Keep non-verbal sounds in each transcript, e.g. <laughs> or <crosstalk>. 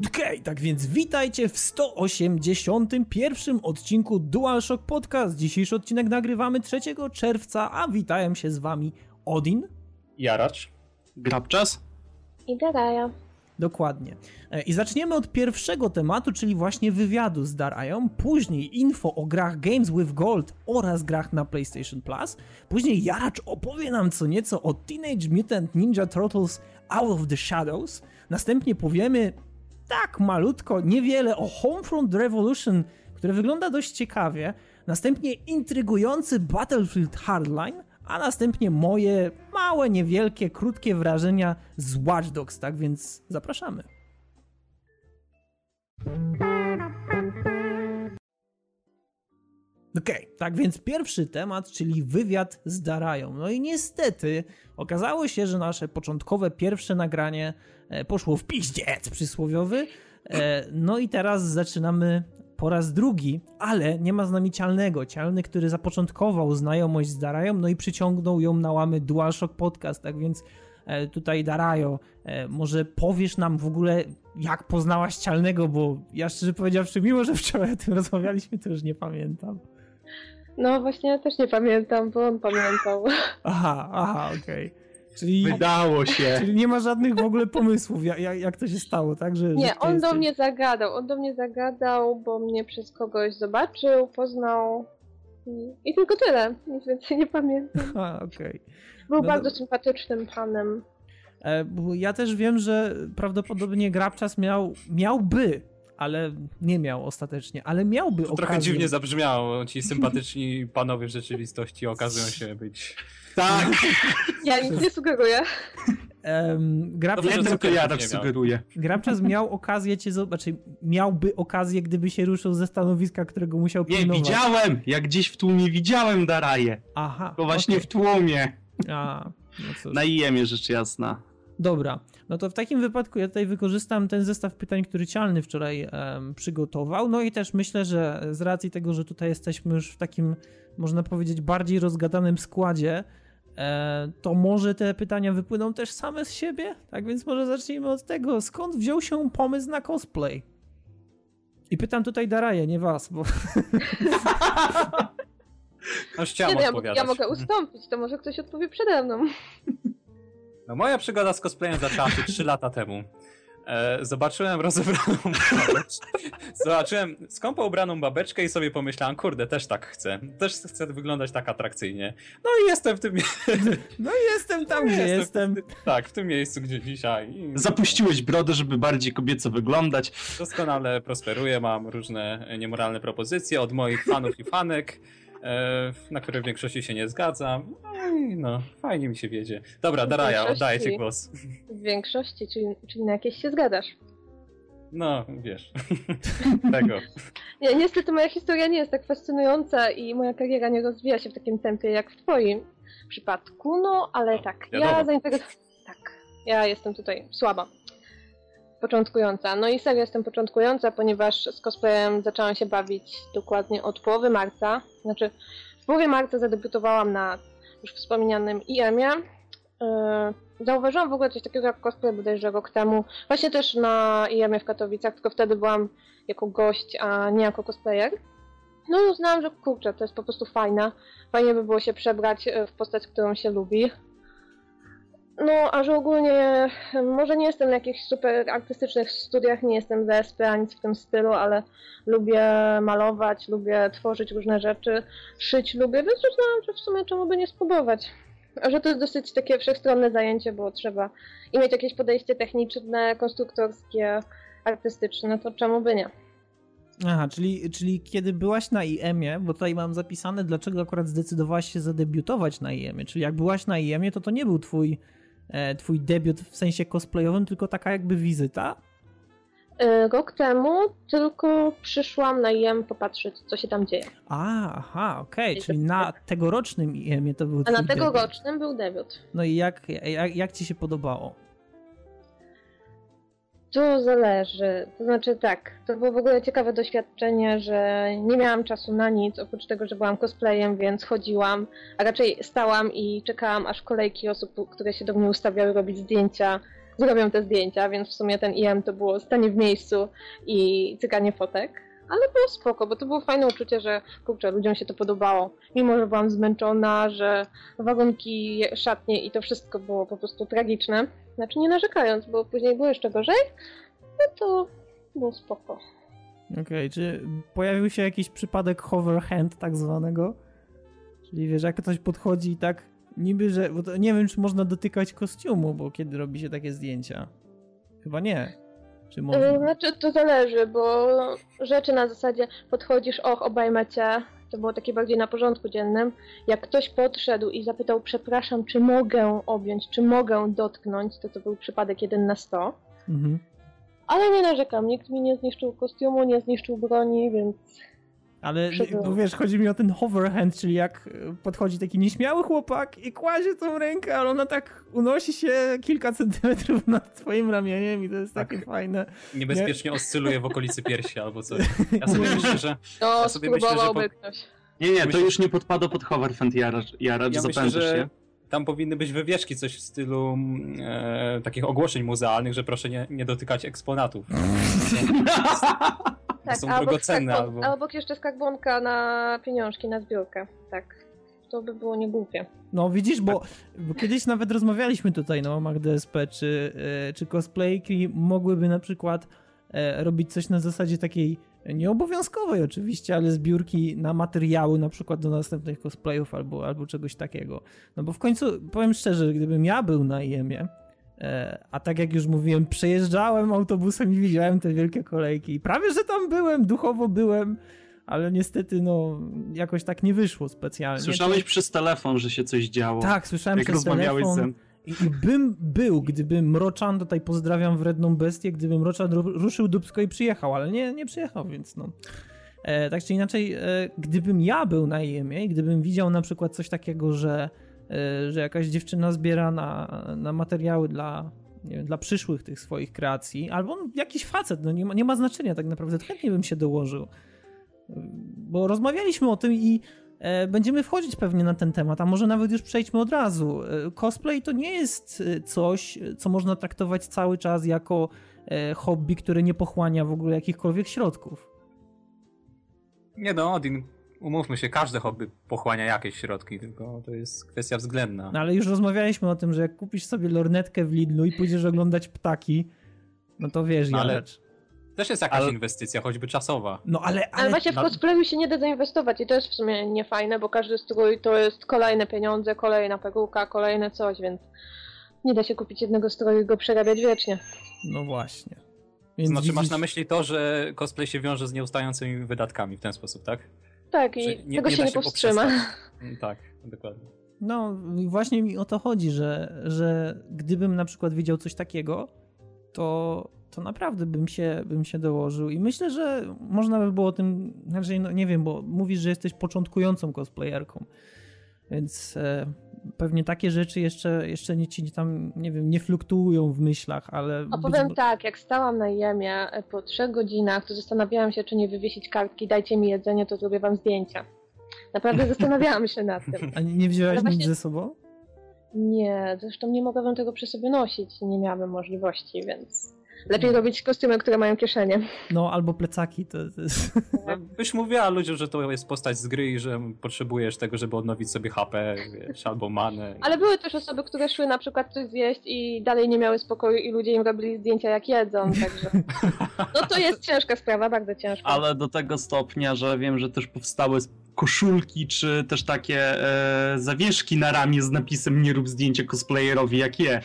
Okej, okay, tak więc witajcie w 181 odcinku DualShock Podcast. Dzisiejszy odcinek nagrywamy 3 czerwca, a witają się z wami Odin, Jaracz, Grabczas i Daraja. Dokładnie. E, I zaczniemy od pierwszego tematu, czyli właśnie wywiadu z Darają, później info o grach Games with Gold oraz grach na PlayStation Plus, później Jaracz opowie nam co nieco o Teenage Mutant Ninja Turtles Out of the Shadows, następnie powiemy tak malutko, niewiele o Homefront Revolution, które wygląda dość ciekawie, następnie intrygujący Battlefield Hardline, a następnie moje małe, niewielkie, krótkie wrażenia z Watch Dogs, tak więc zapraszamy. Okej, okay, tak więc pierwszy temat, czyli wywiad z Darają. No i niestety okazało się, że nasze początkowe pierwsze nagranie e, poszło w piździec <laughs> przysłowiowy. E, no i teraz zaczynamy po raz drugi, ale nie ma z nami Cialnego. Cialny, który zapoczątkował znajomość z Darają, no i przyciągnął ją na łamy DualShock Podcast, tak więc e, tutaj Darajo, może powiesz nam w ogóle, jak poznałaś Cialnego, bo ja szczerze powiedziawszy, mimo że wczoraj o tym <laughs> rozmawialiśmy, to już nie pamiętam. No właśnie ja też nie pamiętam, bo on pamiętał. <laughs> Aha, aha, okej. Okay. Czyli, Wydało się. Czyli nie ma żadnych w ogóle pomysłów, jak, jak to się stało, tak? Że, nie, że on do mnie zagadał. On do mnie zagadał, bo mnie przez kogoś zobaczył, poznał. I, i tylko tyle. Nic więcej nie pamiętam. <laughs> A, okej. Okay. Był no bardzo sympatycznym panem. E, ja też wiem, że prawdopodobnie Grabczas miał, miałby ale nie miał ostatecznie, ale miałby to okazję. Trochę dziwnie zabrzmiało, ci sympatyczni <laughs> panowie w rzeczywistości okazują się być... Tak! Ja nic nie sugeruję. Um, Grabczas, no, tylko ja tak sugeruję. Grabczas miał okazję cię zobaczyć, miałby okazję, gdyby się ruszył ze stanowiska, którego musiał pilnować. Nie, widziałem! Jak gdzieś w tłumie widziałem Daraję. Aha. To właśnie okay. w tłumie. A, no Na IEM-ie rzecz jasna. Dobra, no to w takim wypadku ja tutaj wykorzystam ten zestaw pytań, który Cialny wczoraj um, przygotował. No i też myślę, że z racji tego, że tutaj jesteśmy już w takim, można powiedzieć, bardziej rozgadanym składzie, e, to może te pytania wypłyną też same z siebie? Tak więc może zacznijmy od tego, skąd wziął się pomysł na cosplay? I pytam tutaj Daraję, nie was, bo... <laughs> Chciałem nie, no, ja, ja mogę ustąpić, to może ktoś odpowie przede mną. <laughs> No moja przygoda z cosplayem zaczęła się 3 lata temu. E, zobaczyłem rozebraną babeczkę. Zobaczyłem skąpo ubraną babeczkę i sobie pomyślałem, kurde, też tak chcę. Też chcę wyglądać tak atrakcyjnie. No i jestem w tym No i jestem tam, gdzie jestem. jestem. tak, w tym miejscu, gdzie dzisiaj. Zapuściłeś brodę, żeby bardziej kobieco wyglądać. Doskonale prosperuję, mam różne niemoralne propozycje od moich fanów i fanek. E, na które w większości się nie zgadzam. No, no fajnie mi się wiedzie. Dobra, Daraja, oddaję ci głos. W większości, czyli, czyli na jakieś się zgadzasz. No, wiesz. <laughs> Tego. Nie, niestety moja historia nie jest tak fascynująca i moja kariera nie rozwija się w takim tempie jak w twoim przypadku, no ale no, tak, ja zainteresowałam... Tak, ja jestem tutaj słaba początkująca. No i serio jestem początkująca, ponieważ z cosplayem zaczęłam się bawić dokładnie od połowy marca. Znaczy, w połowie marca zadebiutowałam na już wspomnianym IEM-ie. Yy, zauważyłam w ogóle coś takiego jak cosplay bodajże rok temu. Właśnie też na IEM-ie w Katowicach, tylko wtedy byłam jako gość, a nie jako cosplayer. No i uznałam, że kurczę, to jest po prostu fajne. Fajnie by było się przebrać w postać, którą się lubi. No, a że ogólnie może nie jestem na jakichś super artystycznych studiach, nie jestem ZSP ani w tym stylu, ale lubię malować, lubię tworzyć różne rzeczy, szyć lubię, więc uznałam, że w sumie czemu by nie spróbować. A że to jest dosyć takie wszechstronne zajęcie, bo trzeba i mieć jakieś podejście techniczne, konstruktorskie, artystyczne, to czemu by nie. Aha, czyli, czyli kiedy byłaś na IEM-ie, bo tutaj mam zapisane, dlaczego akurat zdecydowałaś się zadebiutować na IEM-ie, czyli jak byłaś na IEM-ie, to to nie był twój twój debiut w sensie cosplayowym, tylko taka jakby wizyta? E, rok temu tylko przyszłam na IEM popatrzeć, co się tam dzieje. A, aha, okej, okay. czyli na tegorocznym IEM to był A na tegorocznym był debiut. No i jak, jak, jak ci się podobało? To zależy. To znaczy tak, to było w ogóle ciekawe doświadczenie, że nie miałam czasu na nic, oprócz tego, że byłam cosplayem, więc chodziłam, a raczej stałam i czekałam, aż kolejki osób, które się do mnie ustawiały, robić zdjęcia, zrobią te zdjęcia, więc w sumie ten IM to było stanie w miejscu i cykanie fotek. Ale było spoko, bo to było fajne uczucie, że kurczę, ludziom się to podobało. Mimo, że byłam zmęczona, że wagonki, szatnie i to wszystko było po prostu tragiczne. Znaczy nie narzekając, bo później było jeszcze gorzej, no to było spoko. Okej, okay, czy pojawił się jakiś przypadek hover hand tak zwanego? Czyli wiesz, jak ktoś podchodzi i tak niby, że... Nie wiem, czy można dotykać kostiumu, bo kiedy robi się takie zdjęcia. Chyba nie. Czy można? Znaczy, to zależy, bo rzeczy na zasadzie podchodzisz, och, obejmę cię, to było takie bardziej na porządku dziennym. Jak ktoś podszedł i zapytał, przepraszam, czy mogę objąć, czy mogę dotknąć, to to był przypadek jeden na sto. Mhm. Ale nie narzekam, nikt mi nie zniszczył kostiumu, nie zniszczył broni, więc ale wiesz, chodzi mi o ten hoverhand, czyli jak e, podchodzi taki nieśmiały chłopak i kładzie tą rękę, ale ona tak unosi się kilka centymetrów <laughs> nad twoim ramieniem i to jest tak, takie fajne. Niebezpiecznie nie? oscyluje w okolicy piersi albo coś. <laughs> Ja sobie myślę, że... No, ja sobie myślę, że po... ktoś. Nie, nie, to już nie podpada pod hoverhand, Jaracz, Jaracz ja myślę, że... się tam powinny być wywieszki, coś w stylu mm, e, takich ogłoszeń muzealnych, że proszę nie, nie dotykać eksponatów. <laughs> tak, są albo drogocenne. Skarbon, albo... albo jeszcze skarbonka na pieniążki, na zbiórkę. Tak. To by było niegłupie. No widzisz, bo, bo kiedyś nawet rozmawialiśmy tutaj no, o MagDSP, czy, e, czy cosplayki mogłyby na przykład e, robić coś na zasadzie takiej nieobowiązkowej oczywiście, ale zbiórki na materiały na przykład do następnych cosplayów albo, albo czegoś takiego. No bo w końcu, powiem szczerze, gdybym ja był na IEM-ie, a tak jak już mówiłem, przejeżdżałem autobusem i widziałem te wielkie kolejki. I prawie, że tam byłem, duchowo byłem, ale niestety, no, jakoś tak nie wyszło specjalnie. Słyszałeś to... przez telefon, że się coś działo. Tak, słyszałem jak przez telefon. I, I bym był, gdyby Mroczan, tutaj pozdrawiam wredną bestię, gdyby Mroczan ruszył dubsko i przyjechał, ale nie, nie przyjechał, więc no. E, tak czy inaczej, e, gdybym ja był na IEM-ie i gdybym widział na przykład coś takiego, że E, że jakaś dziewczyna zbiera na, na materiały dla, wiem, dla przyszłych tych swoich kreacji, albo jakiś facet, no nie ma, nie ma znaczenia tak naprawdę, chętnie bym się dołożył. Bo rozmawialiśmy o tym i e, będziemy wchodzić pewnie na ten temat, a może nawet już przejdźmy od razu. E, cosplay to nie jest coś, co można traktować cały czas jako hobby, które nie pochłania w ogóle jakichkolwiek środków. Nie no, Odin umówmy się, każde hobby pochłania jakieś środki, tylko to jest kwestia względna. No ale już rozmawialiśmy o tym, że jak kupisz sobie lornetkę w Lidlu i pójdziesz oglądać ptaki, no to wiesz, no, ale też jest jakaś ale... inwestycja, choćby czasowa. No ale, ale... ale właśnie w cosplayu się nie da zainwestować i to jest w sumie niefajne, bo każdy strój to jest kolejne pieniądze, kolejna peruka, kolejne coś, więc nie da się kupić jednego stroju i go przerabiać wiecznie. No właśnie. Więc znaczy widzisz... masz na myśli to, że cosplay się wiąże z nieustającymi wydatkami w ten sposób, tak? Tak, i nie, tego nie się nie powstrzyma. <laughs> Mm, tak, dokładnie. No, właśnie mi o to chodzi, że, że gdybym na przykład widział coś takiego, to, to naprawdę bym się, bym się dołożył. I myślę, że można by było o tym, znaczy, no nie wiem, bo mówisz, że jesteś początkującą cosplayerką. Więc e, pewnie takie rzeczy jeszcze, jeszcze nie ci tam, nie wiem, nie fluktuują w myślach, ale... A powiem być... tak, jak stałam na jemie e, po trzech godzinach, to zastanawiałam się, czy nie wywiesić kartki, dajcie mi jedzenie, to zrobię wam zdjęcia. Naprawdę <laughs> zastanawiałam się nad tym. A nie wzięłaś właśnie... nic ze sobą? Nie, zresztą nie mogłabym tego przy sobie nosić, nie miałabym możliwości, więc... Lepiej robić kostiumy, które mają kieszenie. No, albo plecaki. To, to jest... No, byś mówiła ludziom, że to jest postać z gry i że potrzebujesz tego, żeby odnowić sobie HP, wiesz, albo manę. Ale były też osoby, które szły na przykład coś zjeść i dalej nie miały spokoju i ludzie im robili zdjęcia jak jedzą, także... No to jest ciężka sprawa, bardzo ciężka. Ale do tego stopnia, że wiem, że też powstały koszulki, czy też takie e, zawieszki na ramię z napisem nie rób zdjęcia cosplayerowi jak je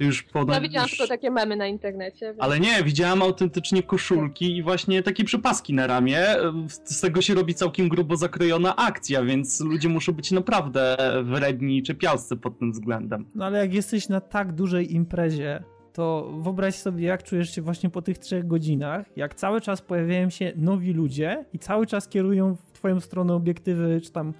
już ponad... Ja widziałam już... tylko takie memy na internecie. Więc... Ale nie, widziałam autentycznie koszulki i właśnie takie przypaski na ramię. Z tego się robi całkiem grubo zakrojona akcja, więc ludzie muszą być naprawdę wredni i czepialscy pod tym względem. No ale jak jesteś na tak dużej imprezie, to wyobraź sobie, jak czujesz się właśnie po tych trzech godzinach, jak cały czas pojawiają się nowi ludzie i cały czas kierują w twoją stronę obiektywy, czy tam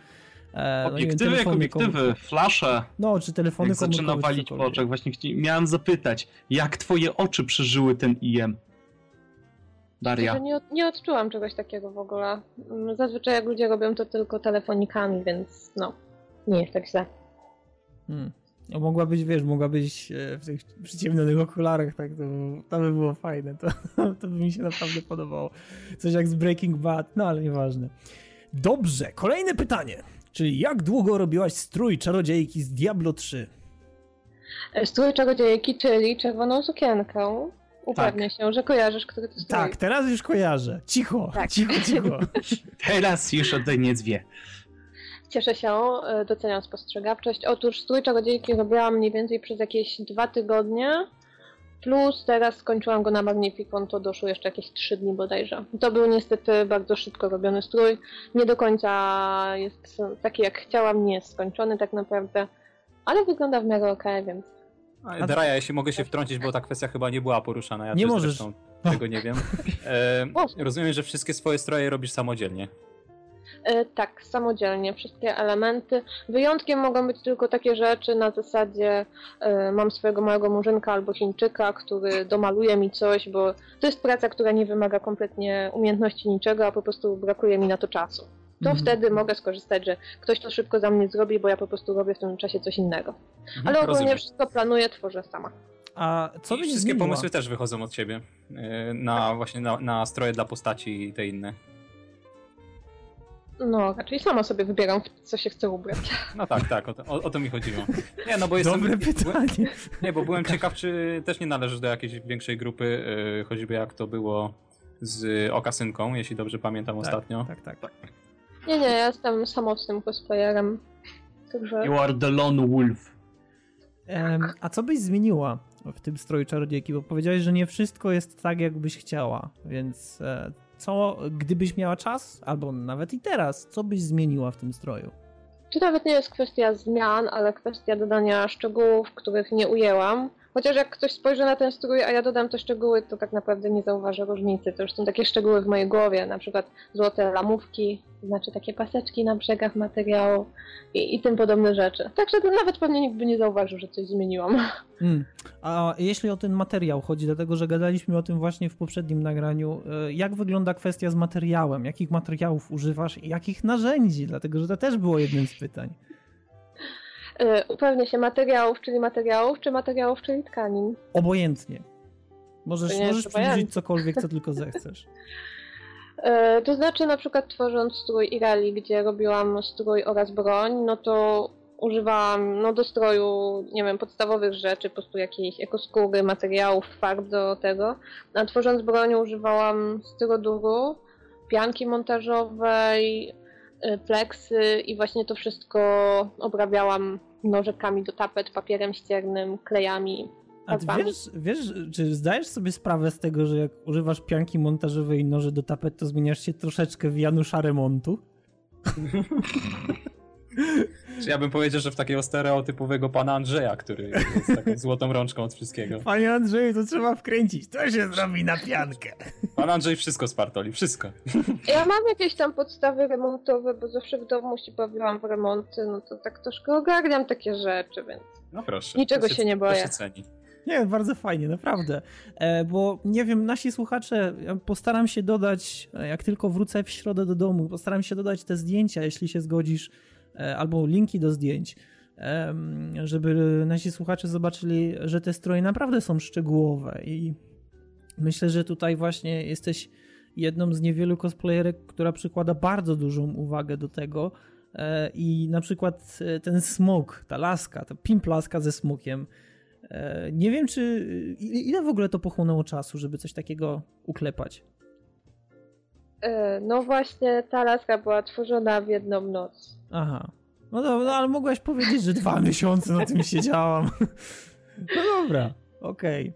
E, obiektywy no, jak obiektywy, flasze. No, czy telefony jak zaczyna walić po oczach. Właśnie miałem zapytać, jak twoje oczy przeżyły ten IM? Daria. Nie, nie odczułam czegoś takiego w ogóle. Mm, zazwyczaj jak ludzie robią to tylko telefonikami, więc no, nie jest tak źle. Hmm. No, mogła być, wiesz, mogła być e, w tych przyciemnionych okularach, tak, to, to by było fajne, to, <laughs> to by mi się naprawdę podobało. Coś jak z Breaking Bad, no ale nieważne. Dobrze, kolejne pytanie. Czyli jak długo robiłaś strój czarodziejki z Diablo 3? E, strój czarodziejki, czyli czerwoną sukienkę. Upewnię tak. się, że kojarzysz, który to strój. Tak, teraz już kojarzę. Cicho, tak. cicho, cicho. <laughs> teraz już ode mnie wie. Cieszę się, e, doceniam spostrzegawczość. Otóż strój czarodziejki robiłam mniej więcej przez jakieś dwa tygodnie. Plus teraz skończyłam go na Magnificon, to doszło jeszcze jakieś trzy dni bodajże. To był niestety bardzo szybko robiony strój. Nie do końca jest taki jak chciałam, nie jest skończony tak naprawdę, ale wygląda w miarę okej, okay, więc... A Draja, jeśli mogę się wtrącić, bo ta kwestia chyba nie była poruszana. Ja nie możesz. tego nie wiem. <laughs> E, rozumiem, że wszystkie swoje stroje robisz samodzielnie. E, tak, samodzielnie, wszystkie elementy. Wyjątkiem mogą być tylko takie rzeczy na zasadzie e, mam swojego małego murzynka albo Chińczyka, który domaluje mi coś, bo to jest praca, która nie wymaga kompletnie umiejętności niczego, a po prostu brakuje mi na to czasu. To mhm. wtedy mogę skorzystać, że ktoś to szybko za mnie zrobi, bo ja po prostu robię w tym czasie coś innego. Mhm, Ale ogólnie rozumiem. wszystko planuję, tworzę sama. A co I wszystkie zmieniła? pomysły też wychodzą od ciebie. E, na właśnie na, na stroje dla postaci i te inne. No, raczej sama sobie wybieram, co się chce ubrać. No tak, tak, o to, o, o to mi chodziło. Nie, no bo jestem... Dobre pytanie. Nie, bo byłem <laughs> ciekaw, czy też nie należysz do jakiejś większej grupy, yy, choćby jak to było z Okasynką, jeśli dobrze pamiętam tak, ostatnio. Tak, tak, tak. Nie, nie, ja jestem samotnym cosplayerem. Także... You are the lone wolf. Um, a co byś zmieniła w tym stroju czarodziejki? Bo powiedziałeś, że nie wszystko jest tak, jakbyś chciała, więc e, co, gdybyś miała czas, albo nawet i teraz, co byś zmieniła w tym stroju? To nawet nie jest kwestia zmian, ale kwestia dodania szczegółów, których nie ujęłam. Chociaż jak ktoś spojrzy na ten strój, a ja dodam te szczegóły, to tak naprawdę nie zauważy różnicy. To już są takie szczegóły w mojej głowie, na przykład złote lamówki, to znaczy takie paseczki na brzegach materiału i, i tym podobne rzeczy. Także nawet pewnie nikt by nie zauważył, że coś zmieniłam. Hmm. A jeśli o ten materiał chodzi, dlatego że gadaliśmy o tym właśnie w poprzednim nagraniu, e, jak wygląda kwestia z materiałem? Jakich materiałów używasz i jakich narzędzi? Dlatego, że to też było jednym z pytań. E, upewnię się materiałów, czyli materiałów, czy materiałów, czyli tkanin. Obojętnie. Możesz, możesz przybliżyć cokolwiek, co tylko zechcesz. E, <laughs> to znaczy na przykład tworząc strój Irali, gdzie robiłam strój oraz broń, no to używałam no, do stroju, nie wiem, podstawowych rzeczy, po prostu jakiejś ekoskóry, materiałów, farb do tego. A tworząc broń używałam styroduru, pianki montażowej, pleksy y, i właśnie to wszystko obrabiałam nożykami do tapet, papierem ściernym, klejami. A ty wiesz, wiesz, czy zdajesz sobie sprawę z tego, że jak używasz pianki montażowej i noży do tapet, to zmieniasz się troszeczkę w Janusza Remontu? <laughs> <laughs> Czy ja bym powiedział, że w takiego stereotypowego pana Andrzeja, który jest taką złotą rączką od wszystkiego. Panie Andrzeju, to trzeba wkręcić. To się zrobi na piankę. Pan Andrzej wszystko spartoli, wszystko. Ja mam jakieś tam podstawy remontowe, bo zawsze w domu się bawiłam w remonty, no to tak troszkę ogarniam takie rzeczy, więc no proszę, niczego się, się, nie boję. To się ceni. Nie, bardzo fajnie, naprawdę. E, bo nie wiem, nasi słuchacze, ja postaram się dodać, e, jak tylko wrócę w środę do domu, postaram się dodać te zdjęcia, jeśli się zgodzisz, albo linki do zdjęć, e, żeby nasi słuchacze zobaczyli, że te stroje naprawdę są szczegółowe i myślę, że tutaj właśnie jesteś jedną z niewielu cosplayerek, która przykłada bardzo dużą uwagę do tego e, i na przykład e, ten smok, ta laska, ta pimplaska ze smokiem, E, nie wiem, czy. Ile w ogóle to pochłonęło czasu, żeby coś takiego uklepać? E, no właśnie, ta laska była tworzona w jedną noc. Aha. No dobra, no, ale mogłaś powiedzieć, że dwa <laughs> miesiące na tym siedziałam. <laughs> No dobra, okej.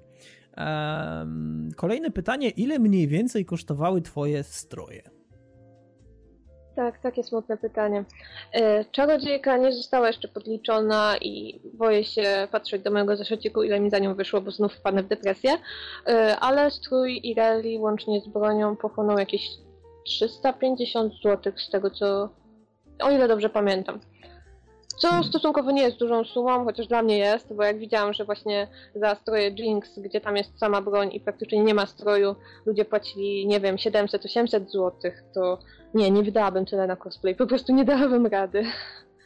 Okay. Um, kolejne pytanie. Ile mniej więcej kosztowały twoje stroje? Tak, takie smutne pytanie. E, czarodziejka nie została jeszcze podliczona i boję się patrzeć do mojego zeszyciku, ile mi za nią wyszło, bo znów wpadnę w depresję. E, ale strój Ireli łącznie z bronią pochłonął jakieś 350 zł z tego co... o ile dobrze pamiętam. Co hmm. stosunkowo nie jest dużą sumą, chociaż dla mnie jest, bo jak widziałam, że właśnie za stroje Jinx, gdzie tam jest sama broń i praktycznie nie ma stroju, ludzie płacili, nie wiem, 700-800 zł, to nie, nie wydałabym tyle na cosplay, po prostu nie dałabym rady.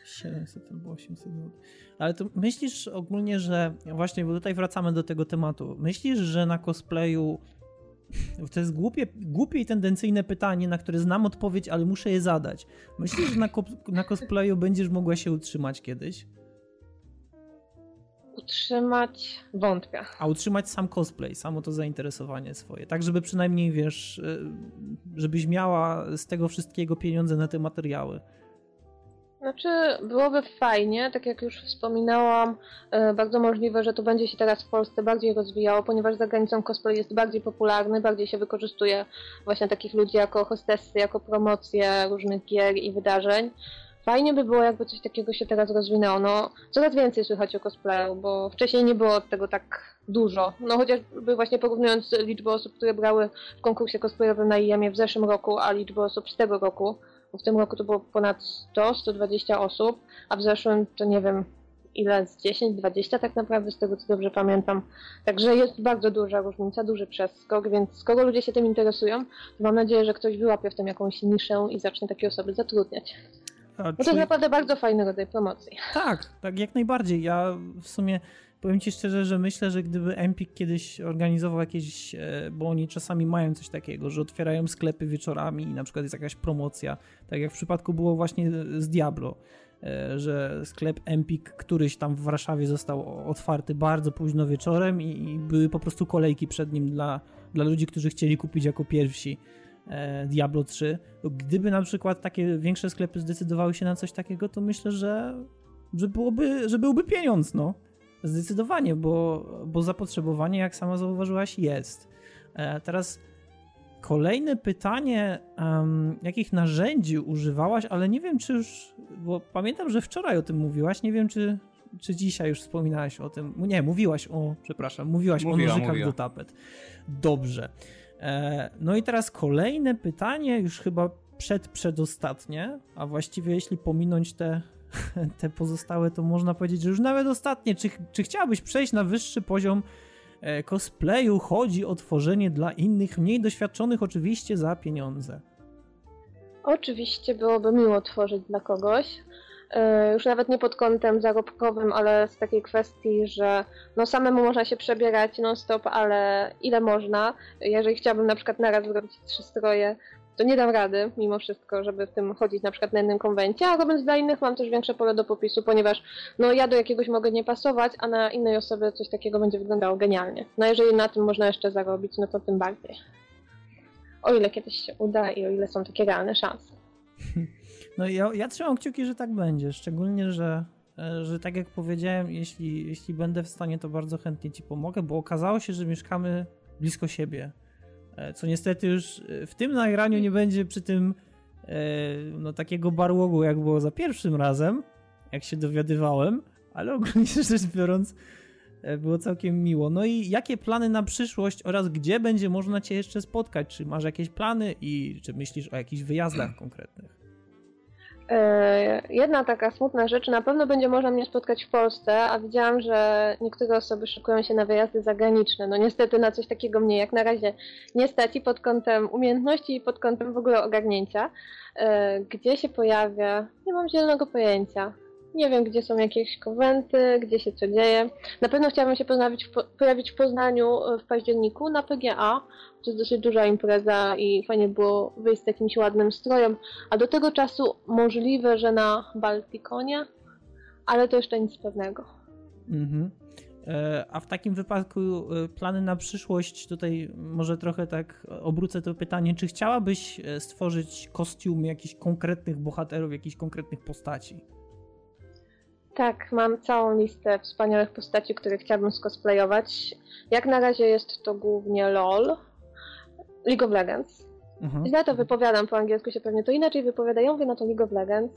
700 albo 800 zł. Ale to myślisz ogólnie, że właśnie, bo tutaj wracamy do tego tematu. Myślisz, że na cosplayu to jest głupie, głupie i tendencyjne pytanie, na które znam odpowiedź, ale muszę je zadać. Myślisz, że na, na cosplayu będziesz mogła się utrzymać kiedyś? Utrzymać wątpię. A utrzymać sam cosplay, samo to zainteresowanie swoje. Tak, żeby przynajmniej wiesz, y, żebyś miała z tego wszystkiego pieniądze na te materiały. Znaczy, byłoby fajnie, tak jak już wspominałam, e, bardzo możliwe, że to będzie się teraz w Polsce bardziej rozwijało, ponieważ za granicą cosplay jest bardziej popularny, bardziej się wykorzystuje właśnie takich ludzi jako hostessy, jako promocje różnych gier i wydarzeń. Fajnie by było, jakby coś takiego się teraz rozwinęło. No, coraz więcej słychać o cosplayu, bo wcześniej nie było tego tak dużo. No chociażby właśnie porównując liczbę osób, które brały w konkursie cosplayowym na IEM w zeszłym roku, a liczbę osób z tego roku, w tym roku to było ponad 100, 120 osób, a w zeszłym to nie wiem ile, z 10, 20 tak naprawdę, z tego co dobrze pamiętam. Także jest bardzo duża różnica, duży przeskok, więc skoro ludzie się tym interesują, to mam nadzieję, że ktoś wyłapie w tym jakąś niszę i zacznie takie osoby zatrudniać. A, no to jest naprawdę bardzo fajny rodzaj promocji. Tak, tak, jak najbardziej. Ja w sumie powiem ci szczerze, że myślę, że gdyby Empik kiedyś organizował jakieś, e, bo oni czasami mają coś takiego, że otwierają sklepy wieczorami i na przykład jest jakaś promocja, tak jak w przypadku było właśnie z Diablo, e, że sklep Empik któryś tam w Warszawie został otwarty bardzo późno wieczorem i, były po prostu kolejki przed nim dla, dla ludzi, którzy chcieli kupić jako pierwsi e, Diablo 3. Gdyby na przykład takie większe sklepy zdecydowały się na coś takiego, to myślę, że, że, byłoby, że byłby pieniądz, no. Zdecydowanie, bo, bo zapotrzebowanie, jak sama zauważyłaś, jest. E, teraz kolejne pytanie, um, jakich narzędzi używałaś, ale nie wiem, czy już, bo pamiętam, że wczoraj o tym mówiłaś, nie wiem, czy, czy dzisiaj już wspominałaś o tym. Nie, mówiłaś o, przepraszam, mówiłaś mówiła, o nożykach mówiła. do tapet. Dobrze. E, no i teraz kolejne pytanie, już chyba przed przedostatnie, a właściwie jeśli pominąć te <laughs> te pozostałe to można powiedzieć, że już nawet ostatnie. Czy, czy chciałabyś przejść na wyższy poziom e, cosplayu? Chodzi o tworzenie dla innych, mniej doświadczonych oczywiście za pieniądze. Oczywiście byłoby miło tworzyć dla kogoś. E, już nawet nie pod kątem zarobkowym, ale z takiej kwestii, że no samemu można się przebierać non-stop, ale ile można. Jeżeli chciałabym na przykład naraz zrobić trzy stroje, to nie dam rady mimo wszystko, żeby w tym chodzić na przykład na jednym konwencie, a robiąc dla innych mam też większe pole do popisu, ponieważ no ja do jakiegoś mogę nie pasować, a na innej osobie coś takiego będzie wyglądało genialnie. No jeżeli na tym można jeszcze zarobić, no to tym bardziej. O ile kiedyś się uda i o ile są takie realne szanse. <laughs> No ja, ja trzymam kciuki, że tak będzie, szczególnie, że e, że tak jak powiedziałem, jeśli, jeśli będę w stanie, to bardzo chętnie ci pomogę, bo okazało się, że mieszkamy blisko siebie. E, co niestety już e, w tym nagraniu nie będzie przy tym e, no, takiego barłogu, jak było za pierwszym razem, jak się dowiadywałem, ale <laughs> ogólnie rzecz biorąc było całkiem miło. No i jakie plany na przyszłość oraz gdzie będzie można cię jeszcze spotkać? Czy masz jakieś plany i czy myślisz o jakichś wyjazdach konkretnych? E, jedna taka smutna rzecz, na pewno będzie można mnie spotkać w Polsce, a widziałam, że niektóre osoby szykują się na wyjazdy zagraniczne. No niestety na coś takiego mnie jak na razie nie stać i pod kątem umiejętności i pod kątem w ogóle ogarnięcia. E, gdzie się pojawia? Nie mam zielonego pojęcia. Nie wiem, gdzie są jakieś konwenty, gdzie się co dzieje. Na pewno chciałabym się pojawić w, pojawić w Poznaniu e, w październiku na PGA. To jest dosyć duża impreza i fajnie było wyjść z jakimś ładnym strojem. A do tego czasu możliwe, że na Baltikonie, ale to jeszcze nic pewnego. Mhm. E, a w takim wypadku e, plany na przyszłość, tutaj może trochę tak obrócę to pytanie, czy chciałabyś stworzyć kostium jakichś konkretnych bohaterów, jakichś konkretnych postaci? Tak, mam całą listę wspaniałych postaci, które chciałabym skosplayować. Jak na razie jest to głównie LOL, League of Legends. Mhm. Źle to wypowiadam, po angielsku się pewnie to inaczej wypowiada. Ja mówię na to League of Legends.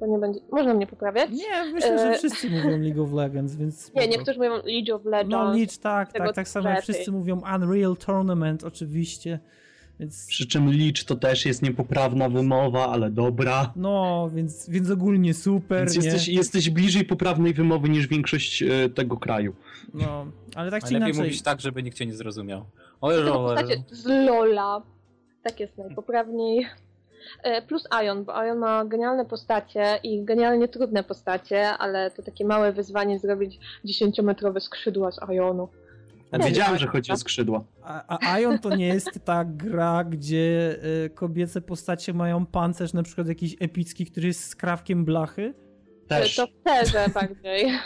To nie będzie... Można mnie poprawiać? Nie, myślę, że e, wszyscy mówią League of Legends, więc... <laughs> Nie, niektórzy mówią League of Legends. No, League, tak, tak, tak samo wszyscy mówią Unreal Tournament, oczywiście. Więc... Przy czym licz to też jest niepoprawna wymowa, ale dobra. No, więc, więc ogólnie super. Więc jesteś, jesteś bliżej poprawnej wymowy niż większość e, tego kraju. No, ale tak czy inaczej. lepiej mówić tak, żeby nikt cię nie zrozumiał. Oj, z Lola. Tak jest najpoprawniej. E, plus Ion, bo Ion ma genialne postacie i genialnie trudne postacie, ale to takie małe wyzwanie zrobić 10-metrowe skrzydła z Ionu. Ja wiedziałem, że chodzi o skrzydła. A, a Ion to nie jest ta gra, gdzie y, kobiece postacie mają pancerz, na przykład jakiś epicki, który jest skrawkiem blachy? Też. To w terze bardziej. <laughs>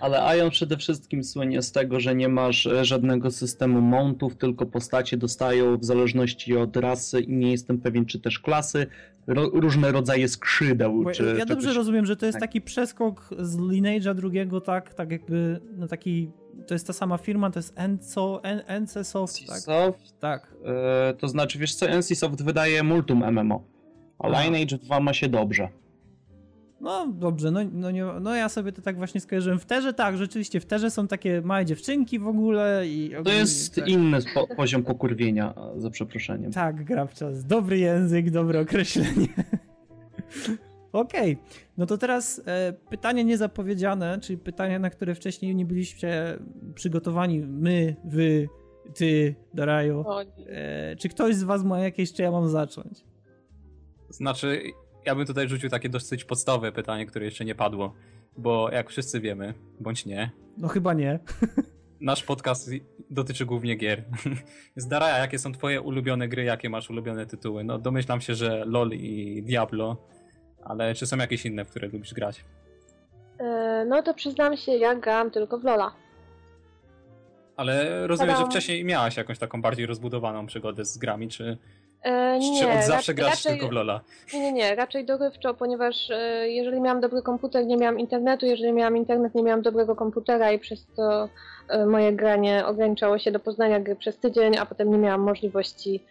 Ale Ion przede wszystkim słynie z tego, że nie masz e, żadnego systemu mountów, tylko postacie dostają w zależności od rasy i nie jestem pewien, czy też klasy, ro, różne rodzaje skrzydeł. Bo czy ja dobrze czegoś. rozumiem, że to jest tak. taki przeskok z Lineage'a drugiego, tak, tak jakby, no taki, to jest ta sama firma, to jest Enco, En, NC Soft, tak? Soft, Tak. e, to znaczy, wiesz co, NCSoft wydaje multum MMO, a. Lineage 2 ma się dobrze. No dobrze, no, no, nie, no ja sobie to tak właśnie skojarzyłem. W terze tak, rzeczywiście, w terze są takie małe dziewczynki w ogóle i... To jest tak. inny poziom pokurwienia, za przeproszeniem. Tak, gra w czas. Dobry język, dobre określenie. <laughs> Okej, no to teraz e, pytanie niezapowiedziane, czyli pytanie, na które wcześniej nie byliście przygotowani. My, wy, ty, nie. E, czy ktoś z was ma jakieś, czy ja mam zacząć? Znaczy, ja bym tutaj rzucił takie dosyć podstawowe pytanie, które jeszcze nie padło. Bo jak wszyscy wiemy, bądź nie, No chyba nie. <laughs> nasz podcast dotyczy głównie gier. <laughs> Zdaraja, jakie są twoje ulubione gry, jakie masz ulubione tytuły? No domyślam się, że LoL i Diablo, ale czy są jakieś inne, w które lubisz grać? E, No to przyznam się, ja grałam tylko w Lola. Ale rozumiem, że wcześniej miałaś jakąś taką bardziej rozbudowaną przygodę z grami, czy, E, nie, czy od zawsze grasz raczej, tylko w LoLa? Nie, nie, nie, raczej dorywczo, ponieważ e, jeżeli miałam dobry komputer, nie miałam internetu, jeżeli miałam internet, nie miałam dobrego komputera i przez to moje granie ograniczało się do poznania gry przez tydzień, a potem nie miałam możliwości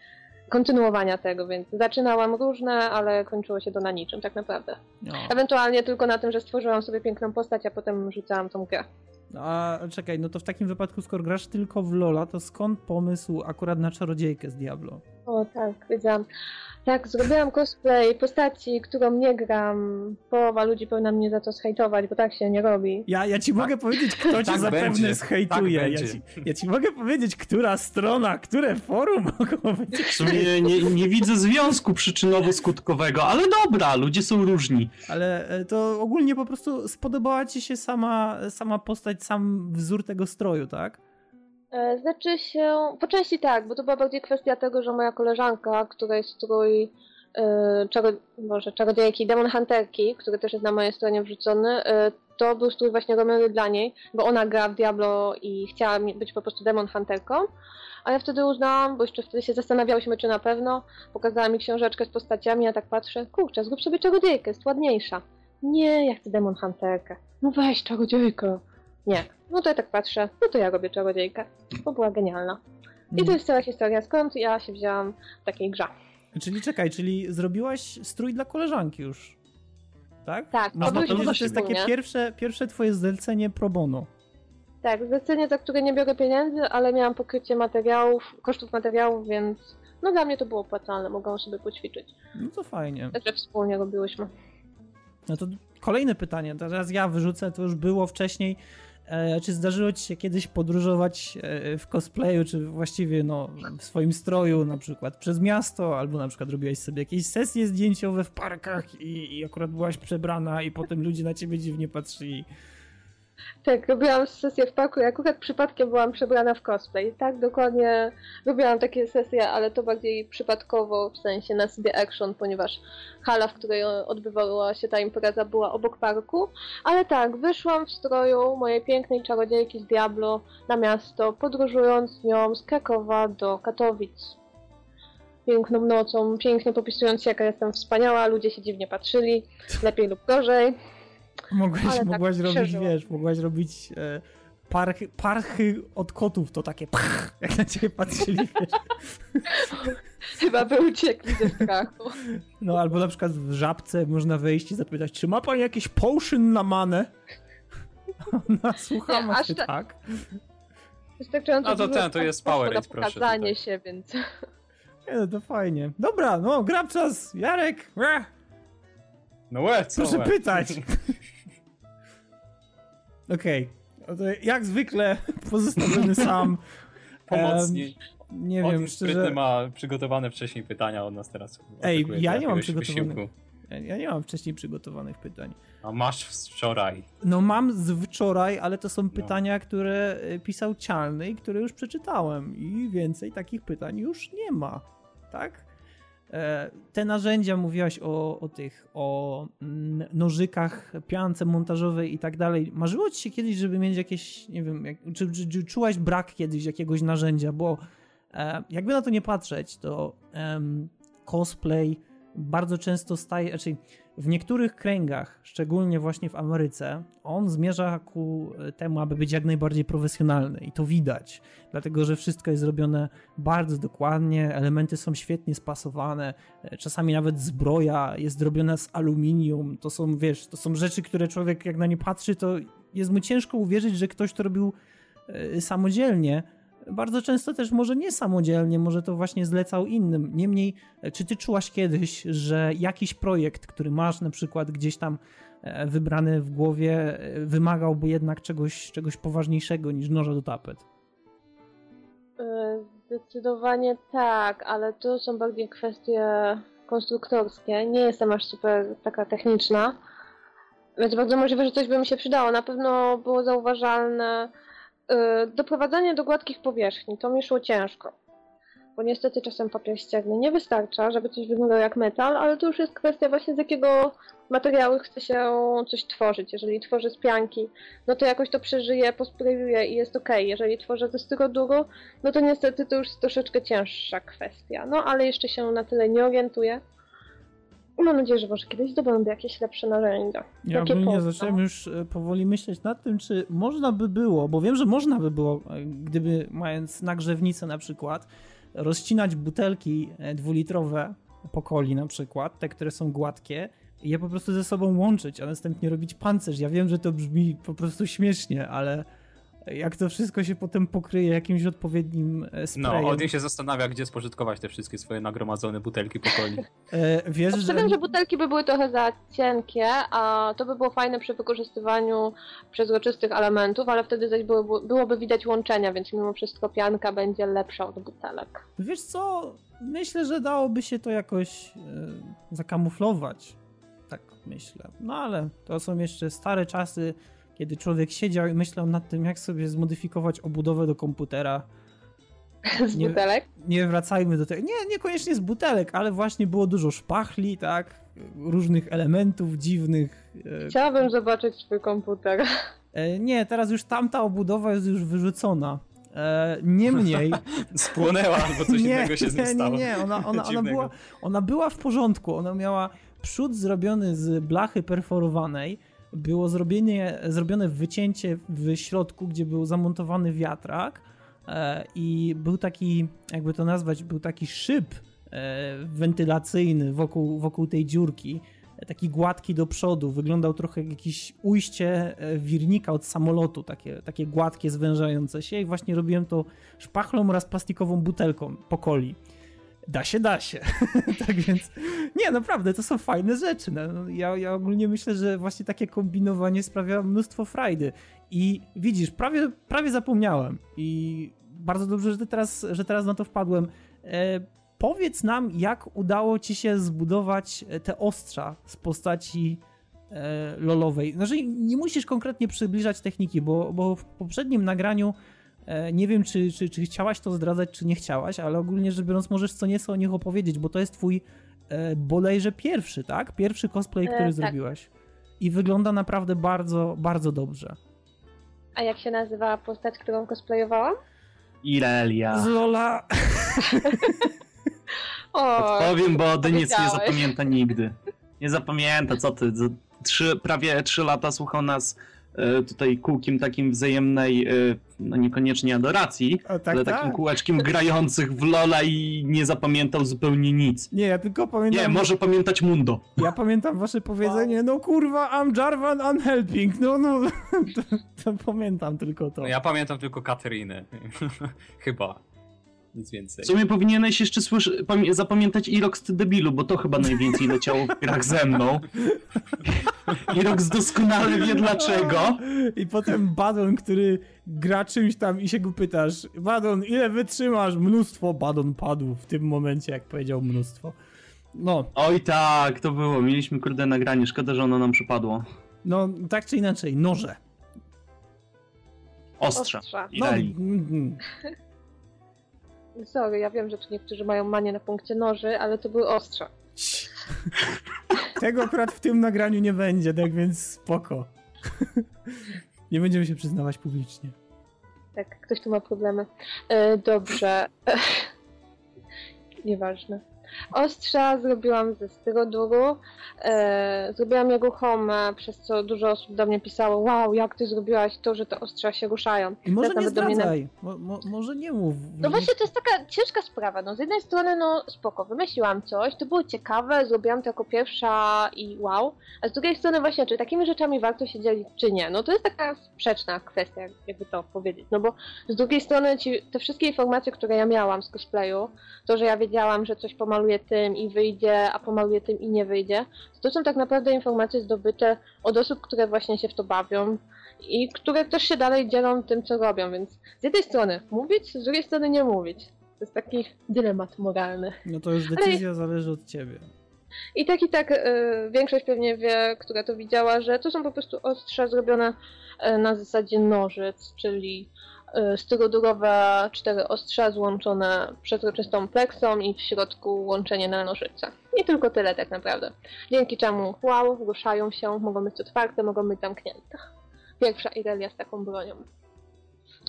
kontynuowania tego, więc zaczynałam różne, ale kończyło się to na niczym tak naprawdę. No. Ewentualnie tylko na tym, że stworzyłam sobie piękną postać, a potem rzucałam tą grę. A czekaj, no to w takim wypadku, skoro grasz tylko w Lola, to skąd pomysł akurat na czarodziejkę z Diablo? O tak, wiedziałam. Tak, zrobiłam cosplay postaci, którą nie gram. Połowa ludzi powinna mnie za to zhejtować, bo tak się nie robi. Ja, ja ci mogę powiedzieć, kto cię tak zapewne będzie, zhejtuje. tak ja, ci, ja ci mogę powiedzieć, która strona, które forum <laughs> mogą być. W sumie nie, nie widzę związku przyczynowo-skutkowego, ale dobra, ludzie są różni. Ale e, to ogólnie po prostu spodobała ci się sama, sama postać, sam wzór tego stroju, tak? E, Znaczy się, po części tak, bo to była bardziej kwestia tego, że moja koleżanka, której strój e, czaro, może czarodziejki, demon hunterki, który też jest na mojej stronie wrzucony, e, to był strój właśnie robiony dla niej, bo ona gra w Diablo i chciała być po prostu demon hunterką. A ja wtedy uznałam, bo jeszcze wtedy się zastanawiałyśmy, czy na pewno, pokazała mi książeczkę z postaciami, ja tak patrzę, kurczę, zrób sobie czarodziejkę, jest ładniejsza. Nie, ja chcę demon hunterkę. No weź czarodziejkę. Nie. No to ja tak patrzę, no to ja robię czarodziejkę. Bo była genialna. I to jest cała historia, skąd ja się wzięłam w takiej grze. Czyli czekaj, czyli zrobiłaś strój dla koleżanki już, tak? Tak, Można powiedzieć, że to jest takie pierwsze, pierwsze twoje zlecenie pro bono. Tak, zlecenie, za które nie biorę pieniędzy, ale miałam pokrycie materiałów, kosztów materiałów, więc no dla mnie to było opłacalne, mogłam sobie poćwiczyć. No to fajnie. Także wspólnie robiłyśmy. No to kolejne pytanie, teraz ja wyrzucę, to już było wcześniej. E, czy zdarzyło ci się kiedyś podróżować e, w cosplayu, czy właściwie no, w swoim stroju, na przykład przez miasto, albo na przykład robiłaś sobie jakieś sesje zdjęciowe w parkach i, i akurat byłaś przebrana i potem ludzie na ciebie dziwnie patrzyli. Tak, robiłam sesję w parku i akurat przypadkiem byłam przebrana w cosplay. Tak, dokładnie robiłam takie sesje, ale to bardziej przypadkowo, w sensie na sobie action, ponieważ hala, w której odbywała się ta impreza była obok parku. Ale tak, wyszłam w stroju mojej pięknej czarodziejki z Diablo na miasto, podróżując nią z Krakowa do Katowic. Piękną nocą, pięknie popisując się, jaka jestem wspaniała, ludzie się dziwnie patrzyli, lepiej lub gorzej. Mogłaś, Ale tak mogłaś robić, przeżyłam. wiesz, mogłaś robić e, parchy, parchy od kotów, to takie pach, jak na ciebie patrzyli, <laughs> wiesz. Chyba by uciekli ze strachu. No albo na przykład w żabce można wejść i zapytać, czy ma pani jakieś potion na manę? <laughs> Ona słucha, Nie, aż się tak. tak. Wystarczająco No to ten, to jest Powerade, proszę pokazanie tutaj. się, więc... Nie, no to fajnie. Dobra, no, gram czas. Jarek, łe, No łe, co proszę łe? pytać. <laughs> Okej, no to jak zwykle <laughs> pozostawiony sam. Pomocniej. Em, Nie On wiem, szczerze... ma przygotowane wcześniej pytania od nas teraz. Ej, ja nie mam przygotowanych. Ja nie mam wcześniej przygotowanych pytań. A masz z wczoraj. No mam z wczoraj, ale to są no. pytania, które e, pisał Cialny i które już przeczytałem. I więcej takich pytań już nie ma. Tak? E, te narzędzia, mówiłaś o, o tych, o mm, nożykach, piance montażowej i tak dalej. Marzyło ci się kiedyś, żeby mieć jakieś, nie wiem, jak, czy, czy, czy, czułaś brak kiedyś jakiegoś narzędzia, bo e, jakby na to nie patrzeć, to cosplay bardzo często staje, znaczy w niektórych kręgach, szczególnie właśnie w Ameryce, on zmierza ku temu, aby być jak najbardziej profesjonalny. I to widać, dlatego że wszystko jest zrobione bardzo dokładnie, elementy są świetnie spasowane, czasami nawet zbroja jest zrobiona z aluminium, to są, wiesz, to są rzeczy, które człowiek jak na nie patrzy, to jest mu ciężko uwierzyć, że ktoś to robił e, samodzielnie, bardzo często też może nie samodzielnie, może to właśnie zlecał innym. Niemniej, e, czy ty czułaś kiedyś, że jakiś projekt, który masz na przykład gdzieś tam e, wybrany w głowie, e, wymagałby jednak czegoś, czegoś poważniejszego niż noża do tapet? Zdecydowanie tak, ale to są bardziej kwestie konstruktorskie. Nie jestem aż super taka techniczna, więc bardzo możliwe, że coś by mi się przydało. Na pewno było zauważalne doprowadzanie do gładkich powierzchni to mi szło ciężko. Bo niestety czasem papier ścierny nie wystarcza, żeby coś wyglądało jak metal, ale to już jest kwestia właśnie z jakiego materiału chce się coś tworzyć. Jeżeli tworzę z pianki, no to jakoś to przeżyje, posprayuję i jest ok. Jeżeli tworzę ze styroduru, no to niestety to już jest troszeczkę cięższa kwestia. No ale jeszcze się na tyle nie orientuję. Mam nadzieję, że może kiedyś zdobędę jakieś lepsze narzędzia. Ja ogólnie zacząłem już e, powoli myśleć nad tym, czy można by było, bo wiem, że można by było, e, gdyby mając nagrzewnicę na przykład, rozcinać butelki e, dwulitrowe po coli na przykład, te, które są gładkie, i je po prostu ze sobą łączyć, a następnie robić pancerz. Ja wiem, że to brzmi po prostu śmiesznie, ale jak to wszystko się potem pokryje jakimś odpowiednim sprayem. No, Odin się zastanawia, gdzie spożytkować te wszystkie swoje nagromadzone butelki po coli. E, wiesz, Obstawiam, że... że butelki by były trochę za cienkie, a to by było fajne przy wykorzystywaniu przezroczystych elementów, ale wtedy zaś byłoby, byłoby widać łączenia, więc mimo wszystko pianka będzie lepsza od butelek. Wiesz co, myślę, że dałoby się to jakoś e, zakamuflować. Tak myślę. No ale to są jeszcze stare czasy, kiedy człowiek siedział i myślał nad tym, jak sobie zmodyfikować obudowę do komputera. <laughs> Z nie, butelek? Nie wracajmy do tego. Nie, niekoniecznie z butelek, ale właśnie było dużo szpachli, tak? Różnych elementów dziwnych. E, Chciałabym zobaczyć swój komputer. <laughs> E, nie, teraz już tamta obudowa jest już wyrzucona. E, niemniej. <laughs> Spłonęła albo coś nie, innego się z nie stało. Nie, nie, ona, ona, ona, była, ona była w porządku. Ona miała przód zrobiony z blachy perforowanej było zrobienie, zrobione wycięcie w środku, gdzie był zamontowany wiatrak e, i był taki, jakby to nazwać, był taki szyb e, wentylacyjny wokół, wokół tej dziurki, taki gładki do przodu, wyglądał trochę jak jakieś ujście e, wirnika od samolotu, takie, takie gładkie, zwężające się i właśnie robiłem to szpachlą oraz plastikową butelką po coli da się, da się. <laughs> tak więc, nie, naprawdę, to są fajne rzeczy. No, no, ja, ja ogólnie myślę, że właśnie takie kombinowanie sprawia mnóstwo frajdy. I widzisz, prawie, prawie zapomniałem. I bardzo dobrze, że teraz, że teraz na to wpadłem. E, powiedz nam, jak udało ci się zbudować te ostrza z postaci e, lolowej. Znaczy, nie musisz konkretnie przybliżać techniki, bo, bo w poprzednim nagraniu E, nie wiem, czy, czy, czy chciałaś to zdradzać, czy nie chciałaś, ale ogólnie rzecz biorąc, możesz co nieco o nich opowiedzieć, bo to jest twój e, bodajże pierwszy, tak? Pierwszy cosplay, e, który e, tak. zrobiłaś. I wygląda naprawdę bardzo, bardzo dobrze. A jak się nazywa postać, którą cosplayowałam? Irelia. Z Lola. <laughs> Odpowiem, bo Denis nie zapamięta nigdy. Nie zapamięta, co ty. Trzy, prawie trzy lata słuchał nas E, tutaj kółkiem takim wzajemnej, e, no niekoniecznie adoracji, tak, ale takim tak. kółeczkiem grających w Lola i nie zapamiętał zupełnie nic. Nie, ja tylko pamiętam... Nie, może pamiętać Mundo. Ja pamiętam wasze powiedzenie, no kurwa, I'm Jarvan unhelping, no, no, <laughs> to, to pamiętam tylko to. No ja pamiętam tylko Katerinę, <laughs> chyba. Nic więcej. W sumie powinieneś jeszcze słysz- zapamiętać Irox ty debilu, bo to chyba najwięcej leciało w grach ze mną. Irox doskonale wie dlaczego. I potem Badon, który gra czymś tam i się go pytasz, Badon, ile wytrzymasz? Mnóstwo. Badon padł w tym momencie, jak powiedział mnóstwo. No. Oj tak, to było. Mieliśmy kurde nagranie, szkoda, że ono nam przypadło. No, tak czy inaczej, noże. Ostrza. Ostrza. No, mm, Sorry, ja wiem, że tu niektórzy mają manię na punkcie noży, ale to były ostrza. Tego akurat w tym nagraniu nie będzie, tak więc spoko. <laughs> Nie będziemy się przyznawać publicznie. Tak, ktoś tu ma problemy. E, dobrze. <laughs> Nieważne. Ostrza zrobiłam ze styroduru. E, zrobiłam jego home, przez co dużo osób do mnie pisało wow, jak ty zrobiłaś to, że te ostrza się ruszają. I może Teraz nie zdradzaj, mo, mo, może nie mów. No właśnie, to jest taka ciężka sprawa. No z jednej strony, no spoko, wymyśliłam coś, to było ciekawe, zrobiłam to jako pierwsza i wow, a z drugiej strony właśnie, czy takimi rzeczami warto się dzielić, czy nie? No to jest taka sprzeczna kwestia, jakby to powiedzieć. No bo z drugiej strony ci, te wszystkie informacje, które ja miałam z cosplayu, to, że ja wiedziałam, że coś pomaluję tym i wyjdzie, a pomaluję tym i nie wyjdzie, to są tak naprawdę informacje zdobyte od osób, które właśnie się w to bawią, i które też się dalej dzielą tym, co robią, więc z jednej strony mówić, z drugiej strony nie mówić. To jest taki dylemat moralny. No to już decyzja zależy od ciebie. I tak i tak y, większość pewnie wie, która to widziała, że to są po prostu ostrza zrobione y, na zasadzie nożyc, czyli styrodurowe cztery ostrza złączone przezroczystą pleksą i w środku łączenie na nożyce. I tylko tyle tak naprawdę. Dzięki czemu wow, ruszają się, mogą być otwarte, mogą być zamknięte. Pierwsza Irelia z taką bronią.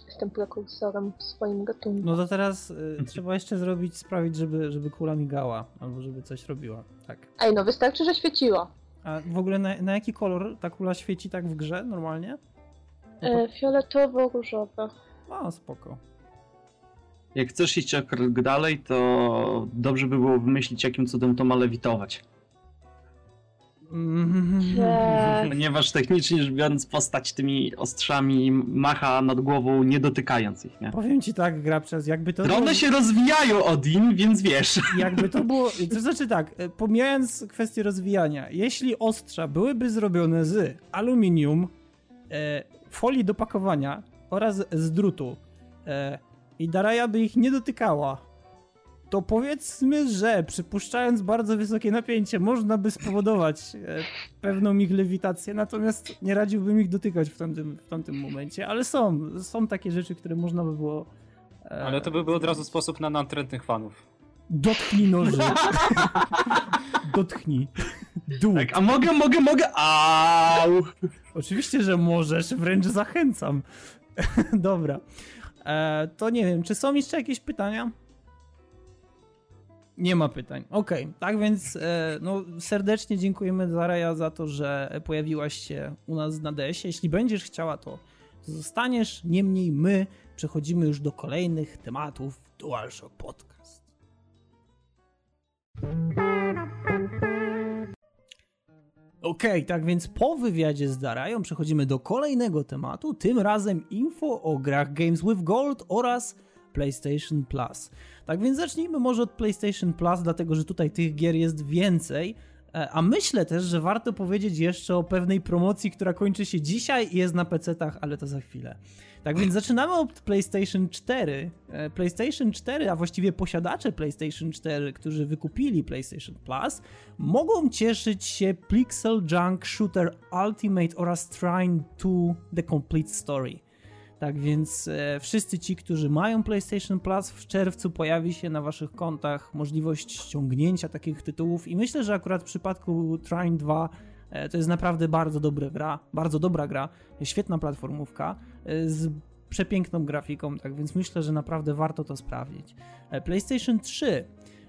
Jestem prekursorem w swoim gatunku. No to teraz y, trzeba jeszcze zrobić, sprawić, żeby, żeby kula migała, albo żeby coś robiła. Tak. Ej, no wystarczy, że świeciło. A w ogóle na, na jaki kolor ta kula świeci tak w grze normalnie? No E, Fioletowo-różowe. A, spoko. Jak chcesz iść o krok dalej, to dobrze by było wymyślić, jakim cudem to ma lewitować. Tak. Ponieważ technicznie rzecz biorąc, postać tymi ostrzami macha nad głową, nie dotykając ich, nie? Powiem ci tak, Grabczas, jakby to... One się rozwijają, Odin, więc wiesz. Jakby to było. <laughs> To znaczy tak, e, pomijając kwestię rozwijania, jeśli ostrza byłyby zrobione z aluminium, e, folii do pakowania oraz z drutu e, i Daraja by ich nie dotykała, to powiedzmy, że przypuszczając bardzo wysokie napięcie, można by spowodować e, pewną ich lewitację, natomiast nie radziłbym ich dotykać w tamtym, w tamtym momencie, ale są, są takie rzeczy, które można by było. e, Ale to by był od razu sposób na natrętnych fanów. Dotknij noży. <laughs> Dotknij. Dół. Tak, a mogę, mogę, mogę. Au! Oczywiście, że możesz, wręcz zachęcam. <laughs> Dobra. E, to nie wiem, czy są jeszcze jakieś pytania? Nie ma pytań. Okej, tak więc e, no, serdecznie dziękujemy Zaraja za to, że pojawiłaś się u nas na DS. Jeśli będziesz chciała, to zostaniesz. Niemniej my przechodzimy już do kolejnych tematów DualShock Podcast. Okej, tak więc po wywiadzie z Darają przechodzimy do kolejnego tematu, tym razem info o grach Games with Gold oraz PlayStation Plus. Tak więc zacznijmy może od PlayStation Plus, dlatego że tutaj tych gier jest więcej, e, a myślę też, że warto powiedzieć jeszcze o pewnej promocji, która kończy się dzisiaj i jest na PC-tach, ale to za chwilę. Tak więc zaczynamy od PlayStation 4. E, PlayStation 4, a właściwie posiadacze PlayStation 4, którzy wykupili PlayStation Plus, mogą cieszyć się Pixel Junk Shooter Ultimate oraz Trine 2 The Complete Story. Tak więc e, wszyscy ci, którzy mają PlayStation Plus, w czerwcu pojawi się na waszych kontach możliwość ściągnięcia takich tytułów i myślę, że akurat w przypadku Trine 2 e, to jest naprawdę bardzo dobra gra, bardzo dobra gra, świetna platformówka z przepiękną grafiką, tak więc myślę, że naprawdę warto to sprawdzić. E, PlayStation 3.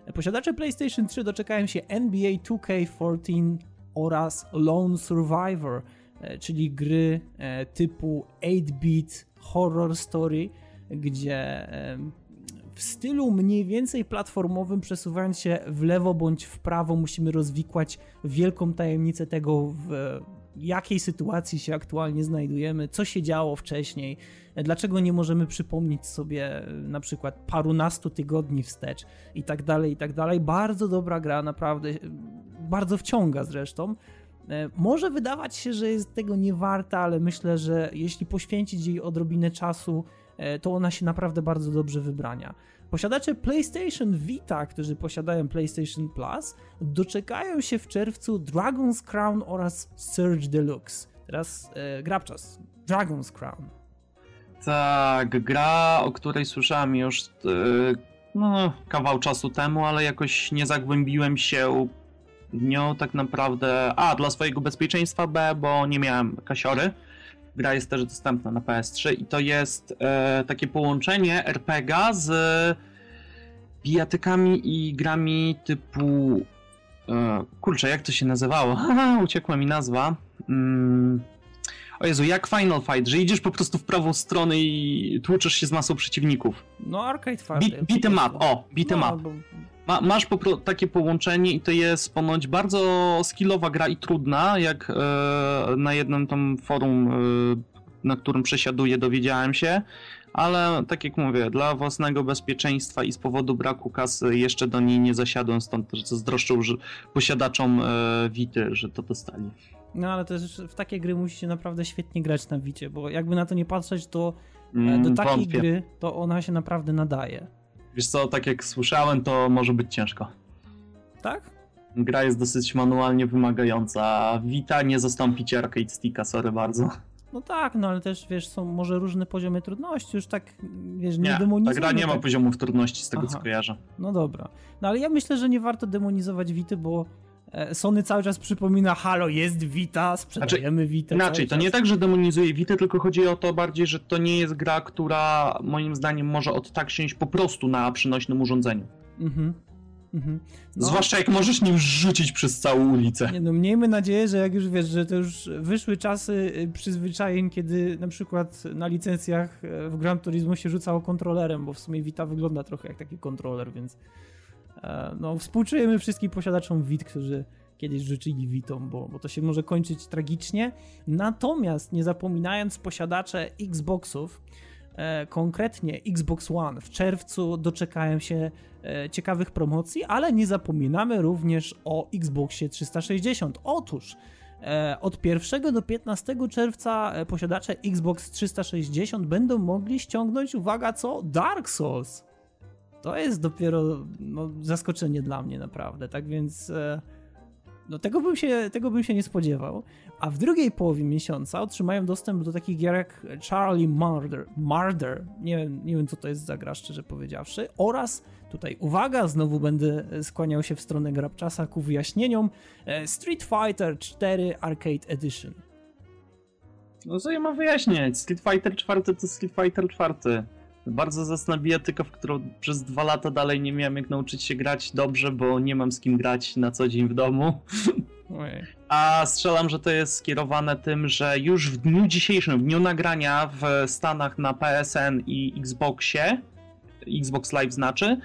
E, Posiadacze PlayStation 3 doczekają się NBA 2K14 oraz Lone Survivor, e, czyli gry e, typu 8-bit horror story, gdzie w stylu mniej więcej platformowym, przesuwając się w lewo bądź w prawo, musimy rozwikłać wielką tajemnicę tego, w jakiej sytuacji się aktualnie znajdujemy, co się działo wcześniej, dlaczego nie możemy przypomnieć sobie na przykład parunastu tygodni wstecz i tak dalej, i tak dalej. Bardzo dobra gra, naprawdę, bardzo wciąga zresztą. E, może wydawać się, że jest tego nie warta, ale myślę, że jeśli poświęcić jej odrobinę czasu, e, to ona się naprawdę bardzo dobrze wybrania. Posiadacze PlayStation Vita, którzy posiadają PlayStation Plus, doczekają się w czerwcu Dragon's Crown oraz Surge Deluxe. Teraz e, grabczas. Dragon's Crown. Tak, gra, o której słyszałem już e, no, kawał czasu temu, ale jakoś nie zagłębiłem się w nią tak naprawdę. A, dla swojego bezpieczeństwa B, bo nie miałem kasiory. Gra jest też dostępna na PS3 i to jest e, takie połączenie RPGa z bijatykami i grami typu. E, kurczę, jak to się nazywało? <laughs> Uciekła mi nazwa. Mm. O Jezu, jak Final Fight, że idziesz po prostu w prawą stronę i tłuczesz się z masą przeciwników. No, Arcade Fight. Beat, beat em up, o, beat em no, up. Bo... Ma, masz po, takie połączenie i to jest ponoć bardzo skillowa gra i trudna, jak e, na jednym tam forum, e, na którym przesiaduję, dowiedziałem się, ale tak jak mówię, dla własnego bezpieczeństwa i z powodu braku kasy jeszcze do niej nie zasiadłem, stąd też zazdroszczą że posiadaczom e, Wity, że to dostali. No ale też w takie gry musicie naprawdę świetnie grać na Wicie, bo jakby na to nie patrzeć, to e, mm, do takiej wątpię. gry to ona się naprawdę nadaje. Wiesz co, tak jak słyszałem, to może być ciężko. Tak? Gra jest dosyć manualnie wymagająca, a Vita nie zastąpi ci arcade sticka, sorry bardzo. No tak, no ale też wiesz, są może różne poziomy trudności, już tak wiesz, nie, nie demonizujmy. Ta gra nie ma tak... poziomów trudności z tego Aha. co kojarzę. No dobra. No ale ja myślę, że nie warto demonizować Wity, bo Sony cały czas przypomina, halo, jest Vita, sprzedajemy znaczy, Vita. Inaczej, to nie tak, że demonizuje Vita, tylko chodzi o to bardziej, że to nie jest gra, która moim zdaniem może od tak siąść po prostu na przynośnym urządzeniu. Mhm. Mhm. No, Zwłaszcza jak możesz nim rzucić przez całą ulicę. Nie, no miejmy nadzieję, że jak już wiesz, że to już wyszły czasy y, przyzwyczajeń, kiedy na przykład na licencjach e, w Gran Turismo się rzucało kontrolerem, bo w sumie Vita wygląda trochę jak taki kontroler, więc e, no współczujemy wszystkim posiadaczom Vit, którzy kiedyś rzucili Witą, bo, bo to się może kończyć tragicznie. Natomiast nie zapominając posiadacze Xboxów, E, konkretnie Xbox One w czerwcu doczekają się e, ciekawych promocji, ale nie zapominamy również o Xboxie 360. Otóż e, od 1 do 15 czerwca posiadacze Xbox 360 będą mogli ściągnąć, uwaga co, Dark Souls. To jest dopiero no, zaskoczenie dla mnie naprawdę, tak więc no tego bym, się, tego bym się nie spodziewał. A w drugiej połowie miesiąca otrzymają dostęp do takich gier jak Charlie Murder, Murder. Nie, nie wiem co to jest za gra, szczerze powiedziawszy. Oraz, tutaj uwaga, znowu będę skłaniał się w stronę Grabczasa ku wyjaśnieniom, e, Street Fighter 4 Arcade Edition. No co ja mam wyjaśniać? Street Fighter 4 to Street Fighter 4. Bardzo zacna bijatyka, w którą przez dwa lata dalej nie miałem jak nauczyć się grać dobrze, bo nie mam z kim grać na co dzień w domu. <laughs> Ojej. A strzelam, że to jest skierowane tym, że już w dniu dzisiejszym, w dniu nagrania w Stanach na PSN i Xboxie, Xbox Live znaczy,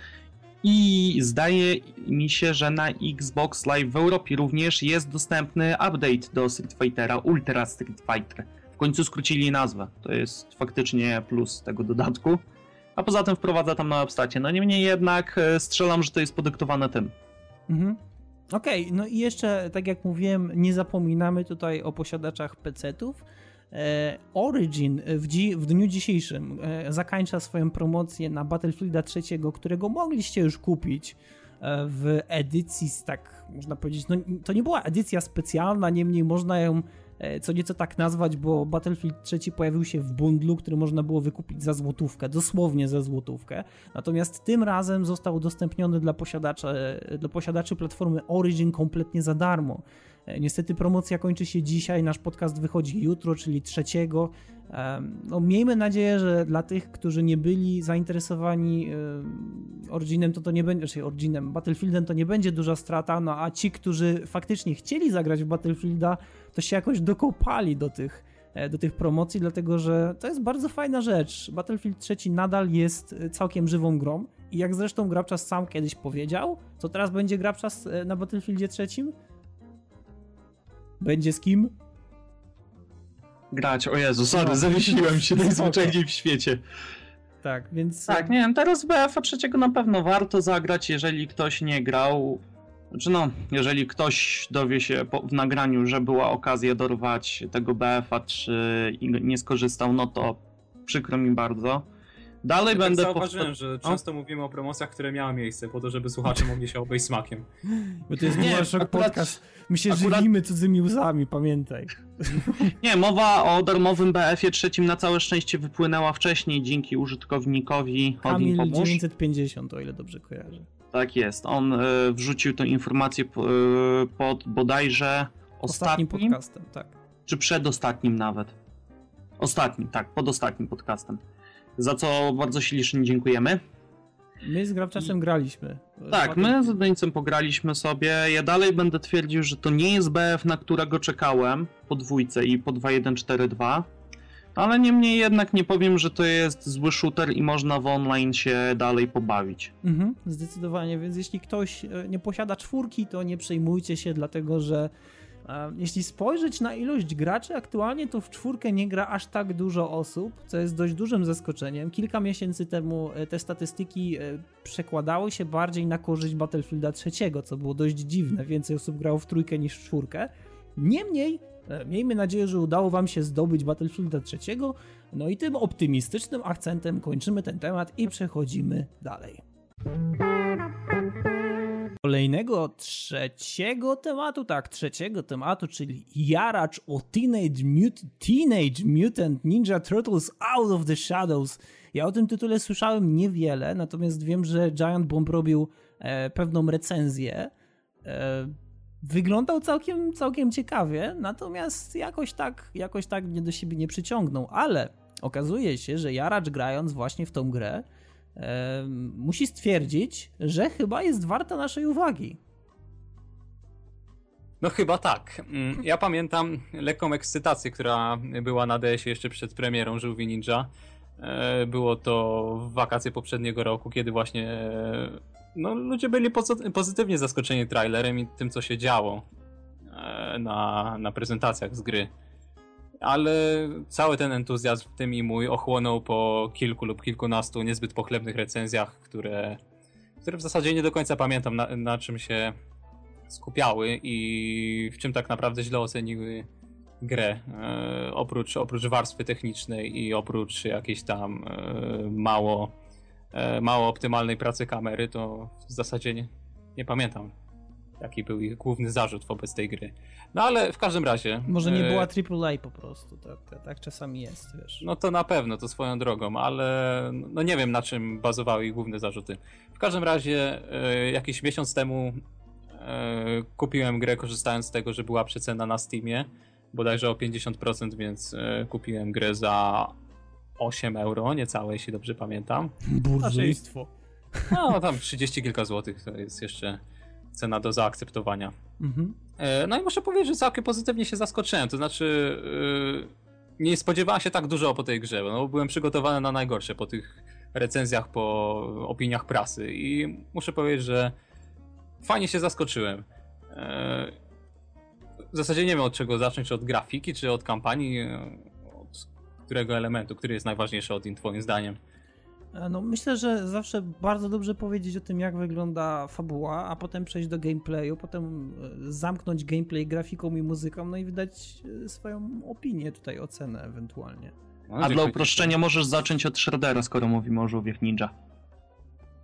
i zdaje mi się, że na Xbox Live w Europie również jest dostępny update do Street Fightera, Ultra Street Fighter. W końcu skrócili nazwę. To jest faktycznie plus tego dodatku. A poza tym wprowadza tam nowe postacie. No niemniej jednak e, strzelam, że to jest podyktowane tym. Mhm. Okej, okay, no i jeszcze, tak jak mówiłem, nie zapominamy tutaj o posiadaczach PC-ów. E, Origin w, dzi w, dniu dzisiejszym e, zakańcza swoją promocję na Battlefielda 3, którego mogliście już kupić w edycji, tak można powiedzieć, no to nie była edycja specjalna, niemniej można ją co nieco tak nazwać, bo Battlefield 3 pojawił się w bundlu, który można było wykupić za złotówkę, dosłownie za złotówkę. Natomiast tym razem został udostępniony dla posiadaczy, dla posiadaczy platformy Origin kompletnie za darmo. E, niestety promocja kończy się dzisiaj, nasz podcast wychodzi jutro, czyli trzeciego. No, miejmy nadzieję, że dla tych, którzy nie byli zainteresowani Originem, to to nie będzie, czyli Originem, Battlefieldem to nie będzie duża strata, no a ci, którzy faktycznie chcieli zagrać w Battlefielda, to się jakoś dokopali do tych, e, do tych promocji, dlatego że to jest bardzo fajna rzecz. Battlefield 3 nadal jest e, całkiem żywą grą i jak zresztą Grabczas sam kiedyś powiedział, co teraz będzie Grabczas na Battlefieldzie 3? Będzie z kim? grać. O Jezu, sorry, no. zawiesiłem się <laughs> najzwyczajniej w świecie. Tak, więc... Tak, nie wiem, teraz BF-a trzeciego na pewno warto zagrać, jeżeli ktoś nie grał. Znaczy no, jeżeli ktoś dowie się po, w nagraniu, że była okazja dorwać tego BF-a, czy nie skorzystał, no to przykro mi bardzo. Dalej ja tak będę. Tak zauważyłem, że często o? mówimy o promocjach, które miały miejsce, po to, żeby słuchacze mogli się obejść smakiem. Bo to jest nie, akurat, podcast. My się akurat... żywimy cudzymi łzami, pamiętaj. Nie, mowa o darmowym BF-ie trzecim na całe szczęście wypłynęła wcześniej dzięki użytkownikowi Kamil 950, o ile dobrze kojarzę. Tak jest. On y, wrzucił tę informację y, pod bodajże ostatnim, ostatnim podcastem, tak. Czy przedostatnim nawet. Ostatnim, tak, pod ostatnim podcastem za co bardzo ślicznie dziękujemy. My z Grawczasem graliśmy. Tak, my z Deńcem pograliśmy sobie. Ja dalej będę twierdził, że to nie jest BF, na którego czekałem po dwójce i po 2142. Ale niemniej jednak nie powiem, że to jest zły shooter i można w online się dalej pobawić. Mhm, zdecydowanie, więc jeśli ktoś e, nie posiada czwórki, to nie przejmujcie się, dlatego że jeśli spojrzeć na ilość graczy aktualnie, to w czwórkę nie gra aż tak dużo osób, co jest dość dużym zaskoczeniem. Kilka miesięcy temu e, te statystyki e, przekładały się bardziej na korzyść Battlefielda trzeciego, co było dość dziwne. Więcej osób grało w trójkę niż w czwórkę. Niemniej, e, miejmy nadzieję, że udało wam się zdobyć Battlefielda trzeciego. No i tym optymistycznym akcentem kończymy ten temat i przechodzimy dalej kolejnego, trzeciego tematu, tak, trzeciego tematu, czyli jaracz o Teenage, Mut Teenage Mutant Ninja Turtles Out of the Shadows. Ja o tym tytule słyszałem niewiele, natomiast wiem, że Giant Bomb robił e, pewną recenzję. E, wyglądał całkiem, całkiem ciekawie, natomiast jakoś tak, jakoś tak mnie do siebie nie przyciągnął, ale okazuje się, że jaracz grając właśnie w tą grę musi stwierdzić, że chyba jest warta naszej uwagi. No chyba tak. Mm, ja pamiętam lekką ekscytację, która była na DS-ie jeszcze przed premierą Żółwi Ninja. E, było to w wakacje poprzedniego roku, kiedy właśnie e, no, ludzie byli pozytywnie zaskoczeni trailerem i tym, co się działo e, na, na prezentacjach z gry ale cały ten entuzjazm, w tym i mój, ochłonął po kilku lub kilkunastu niezbyt pochlebnych recenzjach, które, które w zasadzie nie do końca pamiętam na, na czym się skupiały i w czym tak naprawdę źle oceniły grę. E, oprócz, oprócz warstwy technicznej i oprócz jakiejś tam e, mało, e, mało optymalnej pracy kamery, to w zasadzie nie, nie pamiętam jaki był ich główny zarzut wobec tej gry. No ale w każdym razie... Może nie e, była AAA po prostu, tak, tak, tak czasami jest, wiesz. No to na pewno, to swoją drogą, ale no nie wiem na czym bazowały ich główne zarzuty. W każdym razie e, jakiś miesiąc temu e, kupiłem grę korzystając z tego, że była przecena na Steamie, bodajże o 50%, więc kupiłem grę za 8 euro, niecałe, jeśli dobrze pamiętam. Burżujstwo. No, tam 30 kilka złotych to jest jeszcze cena do zaakceptowania. Mhm. E, no i muszę powiedzieć, że całkiem pozytywnie się zaskoczyłem. To znaczy, e, nie spodziewałem się tak dużo po tej grze. No, byłem przygotowany na najgorsze po tych recenzjach, po opiniach prasy i muszę powiedzieć, że fajnie się zaskoczyłem. E, w zasadzie nie wiem od czego zacząć, czy od grafiki, czy od kampanii, od którego elementu, który jest najważniejszy od twoim zdaniem. E, no, myślę, że zawsze bardzo dobrze powiedzieć o tym, jak wygląda fabuła, a potem przejść do gameplayu, potem e, zamknąć gameplay grafiką i muzyką, no i wydać e, swoją opinię, tutaj ocenę ewentualnie. No, a dla uproszczenia możesz zacząć od Shreddera, skoro mówimy o żółwiech ninja.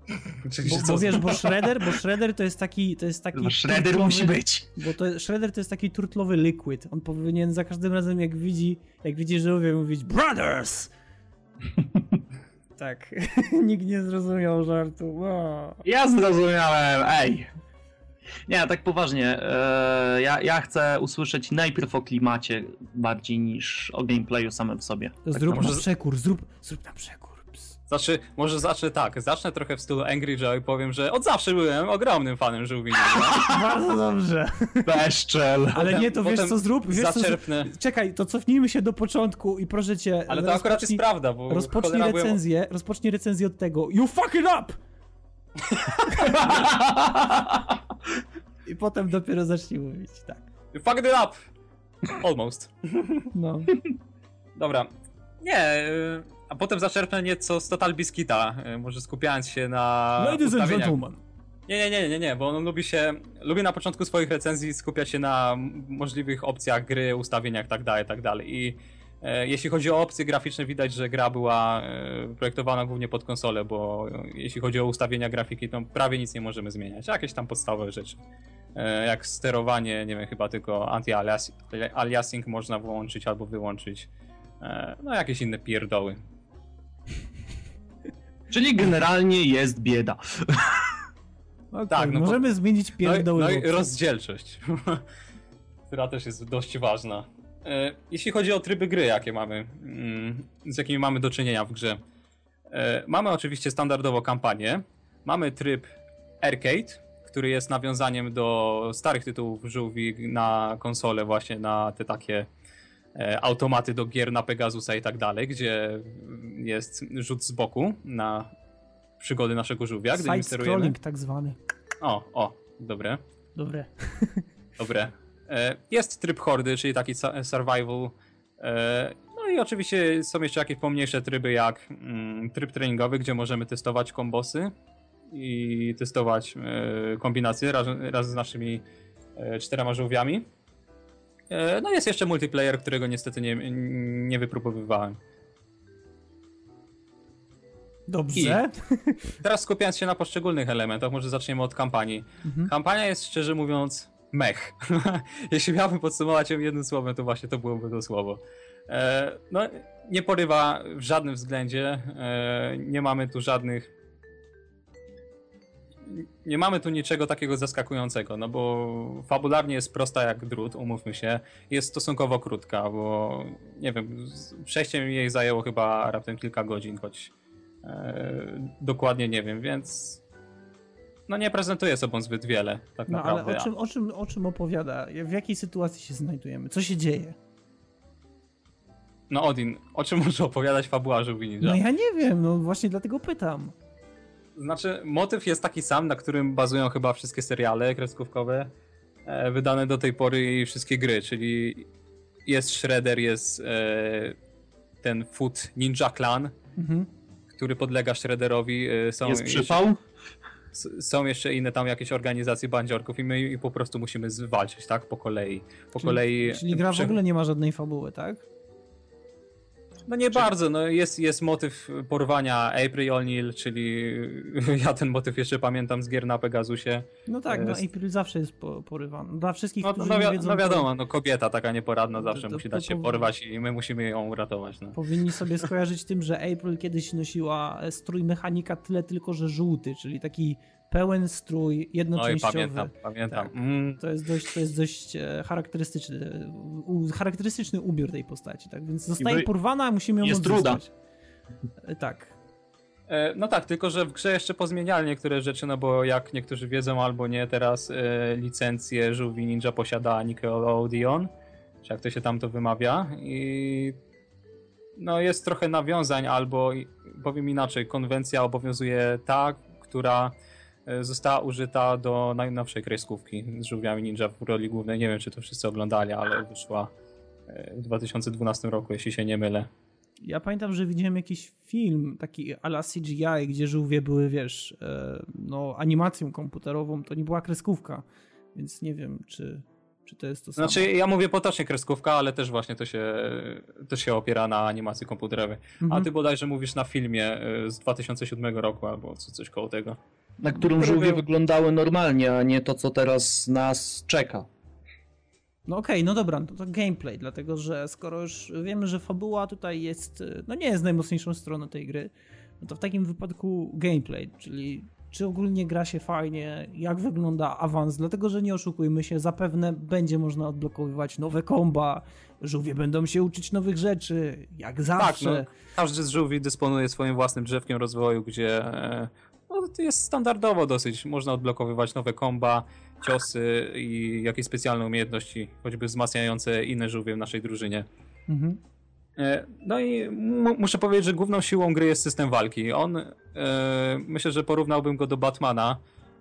<laughs> Bo, bo wiesz, bo <laughs> Shredder, bo Shredder to jest taki, to jest taki no, Shredder musi być. Bo to, Shredder to jest taki turtlowy liquid. On powinien za każdym razem jak widzi, jak widzi żółwie mówić BROTHERS! <laughs> tak. <laughs> Nikt nie zrozumiał żartu. O. Ja zrozumiałem, ej! Nie, tak poważnie. E, ja, ja chcę usłyszeć najpierw o klimacie bardziej niż o gameplayu samym w sobie. To tak zrób na przekór, zrób, zrób na przekór. Znaczy, może zacznę tak, zacznę trochę w stylu Angry Joe i powiem, że od zawsze byłem ogromnym fanem żółwi. <laughs> Bardzo dobrze. Bezczel. Ale nie, to wiesz co zrób? Wiesz, zaczerpnę. Co, czekaj, to cofnijmy się do początku i proszę cię... Ale to akurat jest prawda, bo Rozpocznij recenzję, byłem... rozpocznij recenzję od tego You fuck it up! <laughs> I potem dopiero zacznij mówić, tak. You fucked it up! Almost. No. dobra. Nie, y, a potem zaczerpnę nieco z Total Biscuita, y, może skupiając się na Ladies and gentlemen. Nie, nie, nie, nie, nie, bo on lubi się, lubi na początku swoich recenzji skupiać się na możliwych opcjach gry, ustawieniach tak dalej, tak dalej. I e, jeśli chodzi o opcje graficzne, widać, że gra była e, projektowana głównie pod konsolę, bo e, jeśli chodzi o ustawienia grafiki, to prawie nic nie możemy zmieniać. Jakieś tam podstawowe rzeczy. E, jak sterowanie, nie wiem, chyba tylko anti-aliasing można włączyć albo wyłączyć. E, no, jakieś inne pierdoły. Czyli generalnie jest bieda. Okay, tak, no możemy zmienić pierdoły. No, i, no i rozdzielczość, <laughs> która też jest dość ważna. E, jeśli chodzi o tryby gry, jakie mamy, mm, z jakimi mamy do czynienia w grze. E, mamy oczywiście standardowo kampanię, mamy tryb arcade, który jest nawiązaniem do starych tytułów żółwi na konsole, właśnie na te takie automaty do gier na Pegasusa i tak dalej, gdzie jest rzut z boku na przygody naszego żółwia, gdy nim sterujemy. scrolling tak zwany. O, o, dobre. Dobre. <laughs> Dobre. E, jest tryb hordy, czyli taki survival. E, no i oczywiście są jeszcze jakieś pomniejsze tryby, jak mm, tryb treningowy, gdzie możemy testować kombosy i testować e, kombinacje raz, raz z naszymi czterema żółwiami. No jest jeszcze multiplayer, którego niestety nie, nie wypróbowywałem. Dobrze. I teraz skupiając się na poszczególnych elementach, może zaczniemy od kampanii. Mhm. Kampania jest szczerze mówiąc mech. <laughs> Jeśli miałbym podsumować ją jednym słowem, to właśnie to byłoby to słowo. E, no, nie porywa w żadnym względzie. E, nie mamy tu żadnych. Nie mamy tu niczego takiego zaskakującego, no bo fabularnie jest prosta jak drut, umówmy się. Jest stosunkowo krótka, bo nie wiem, przejście jej zajęło chyba raptem kilka godzin, choć E, dokładnie nie wiem, więc no nie prezentuje sobą zbyt wiele, tak no, naprawdę. ale o czym, o, czym, o czym opowiada? W jakiej sytuacji się znajdujemy? Co się dzieje? No Odin, o czym <laughs> może opowiadać fabuła Żółwi Ninja? No ja nie wiem, no właśnie dlatego pytam. Znaczy, motyw jest taki sam, na którym bazują chyba wszystkie seriale kreskówkowe e, wydane do tej pory i wszystkie gry, czyli jest Shredder, jest e, ten Foot Ninja Clan, mhm który podlega Shredderowi. Y, są Jest przypał? są jeszcze inne tam jakieś organizacje bandziorków i my po prostu musimy walczyć, tak? Po kolei. Po czyli, kolei. Czyli gra w ogóle nie ma żadnej fabuły, tak? No nie bardzo, no jest, jest motyw porwania April O'Neil, czyli <laughs> ja ten motyw jeszcze pamiętam z gier na Pegasusie. No tak, no April zawsze jest porywany. Dla wszystkich, no, którzy no, nie wiedzą... No wiadomo, no kobieta taka nieporadna zawsze to, musi dać się porwać i my musimy ją uratować. No. Powinni sobie <laughs> skojarzyć tym, że April kiedyś nosiła strój mechanika tyle tylko, że żółty, czyli taki pełen strój, jednoczęściowy. Oj, pamiętam, pamiętam. Tak. Mm. To jest dość, to jest dość e, charakterystyczny, charakterystyczny ubiór tej postaci, tak? Więc zostaje porwana, a musimy ją Jest truda. E, tak. E, no tak, tylko że w grze jeszcze pozmieniali niektóre rzeczy, no bo jak niektórzy wiedzą albo nie, teraz licencję Żółwi Ninja posiada Nickelodeon, czy jak to się tam to wymawia i no jest trochę nawiązań albo powiem inaczej, konwencja obowiązuje ta, która została użyta do najnowszej kreskówki z żółwiami ninja w roli głównej. Nie wiem, czy to wszyscy oglądali, ale wyszła e, w 2012 roku, jeśli się nie mylę. Ja pamiętam, że widziałem jakiś film taki ala CGI, gdzie żółwie były, wiesz, e, no animacją komputerową, to nie była kreskówka, więc nie wiem, czy, czy to jest to samo. Znaczy, ja mówię potocznie kreskówka, ale też właśnie to się, to się opiera na animacji komputerowej. Mhm. A ty bodajże mówisz na filmie z 2007 roku albo coś koło tego na którą żółwie wyglądały normalnie, a nie to, co teraz nas czeka. No okej, okay, no dobra, to, to gameplay, dlatego że skoro już wiemy, że fabuła tutaj jest, no nie jest najmocniejszą stroną tej gry, no to w takim wypadku gameplay, czyli czy ogólnie gra się fajnie, jak wygląda awans, dlatego że nie oszukujmy się, zapewne będzie można odblokowywać nowe komba, żółwie będą się uczyć nowych rzeczy, jak zawsze. Tak, no, każdy z żółwi dysponuje swoim własnym drzewkiem rozwoju, gdzie e, no, to jest standardowo dosyć. Można odblokowywać nowe komba, ciosy i jakieś specjalne umiejętności, choćby wzmacniające inne żółwie w naszej drużynie. Mhm. E, no i muszę powiedzieć, że główną siłą gry jest system walki. On, e, myślę, że porównałbym go do Batmana.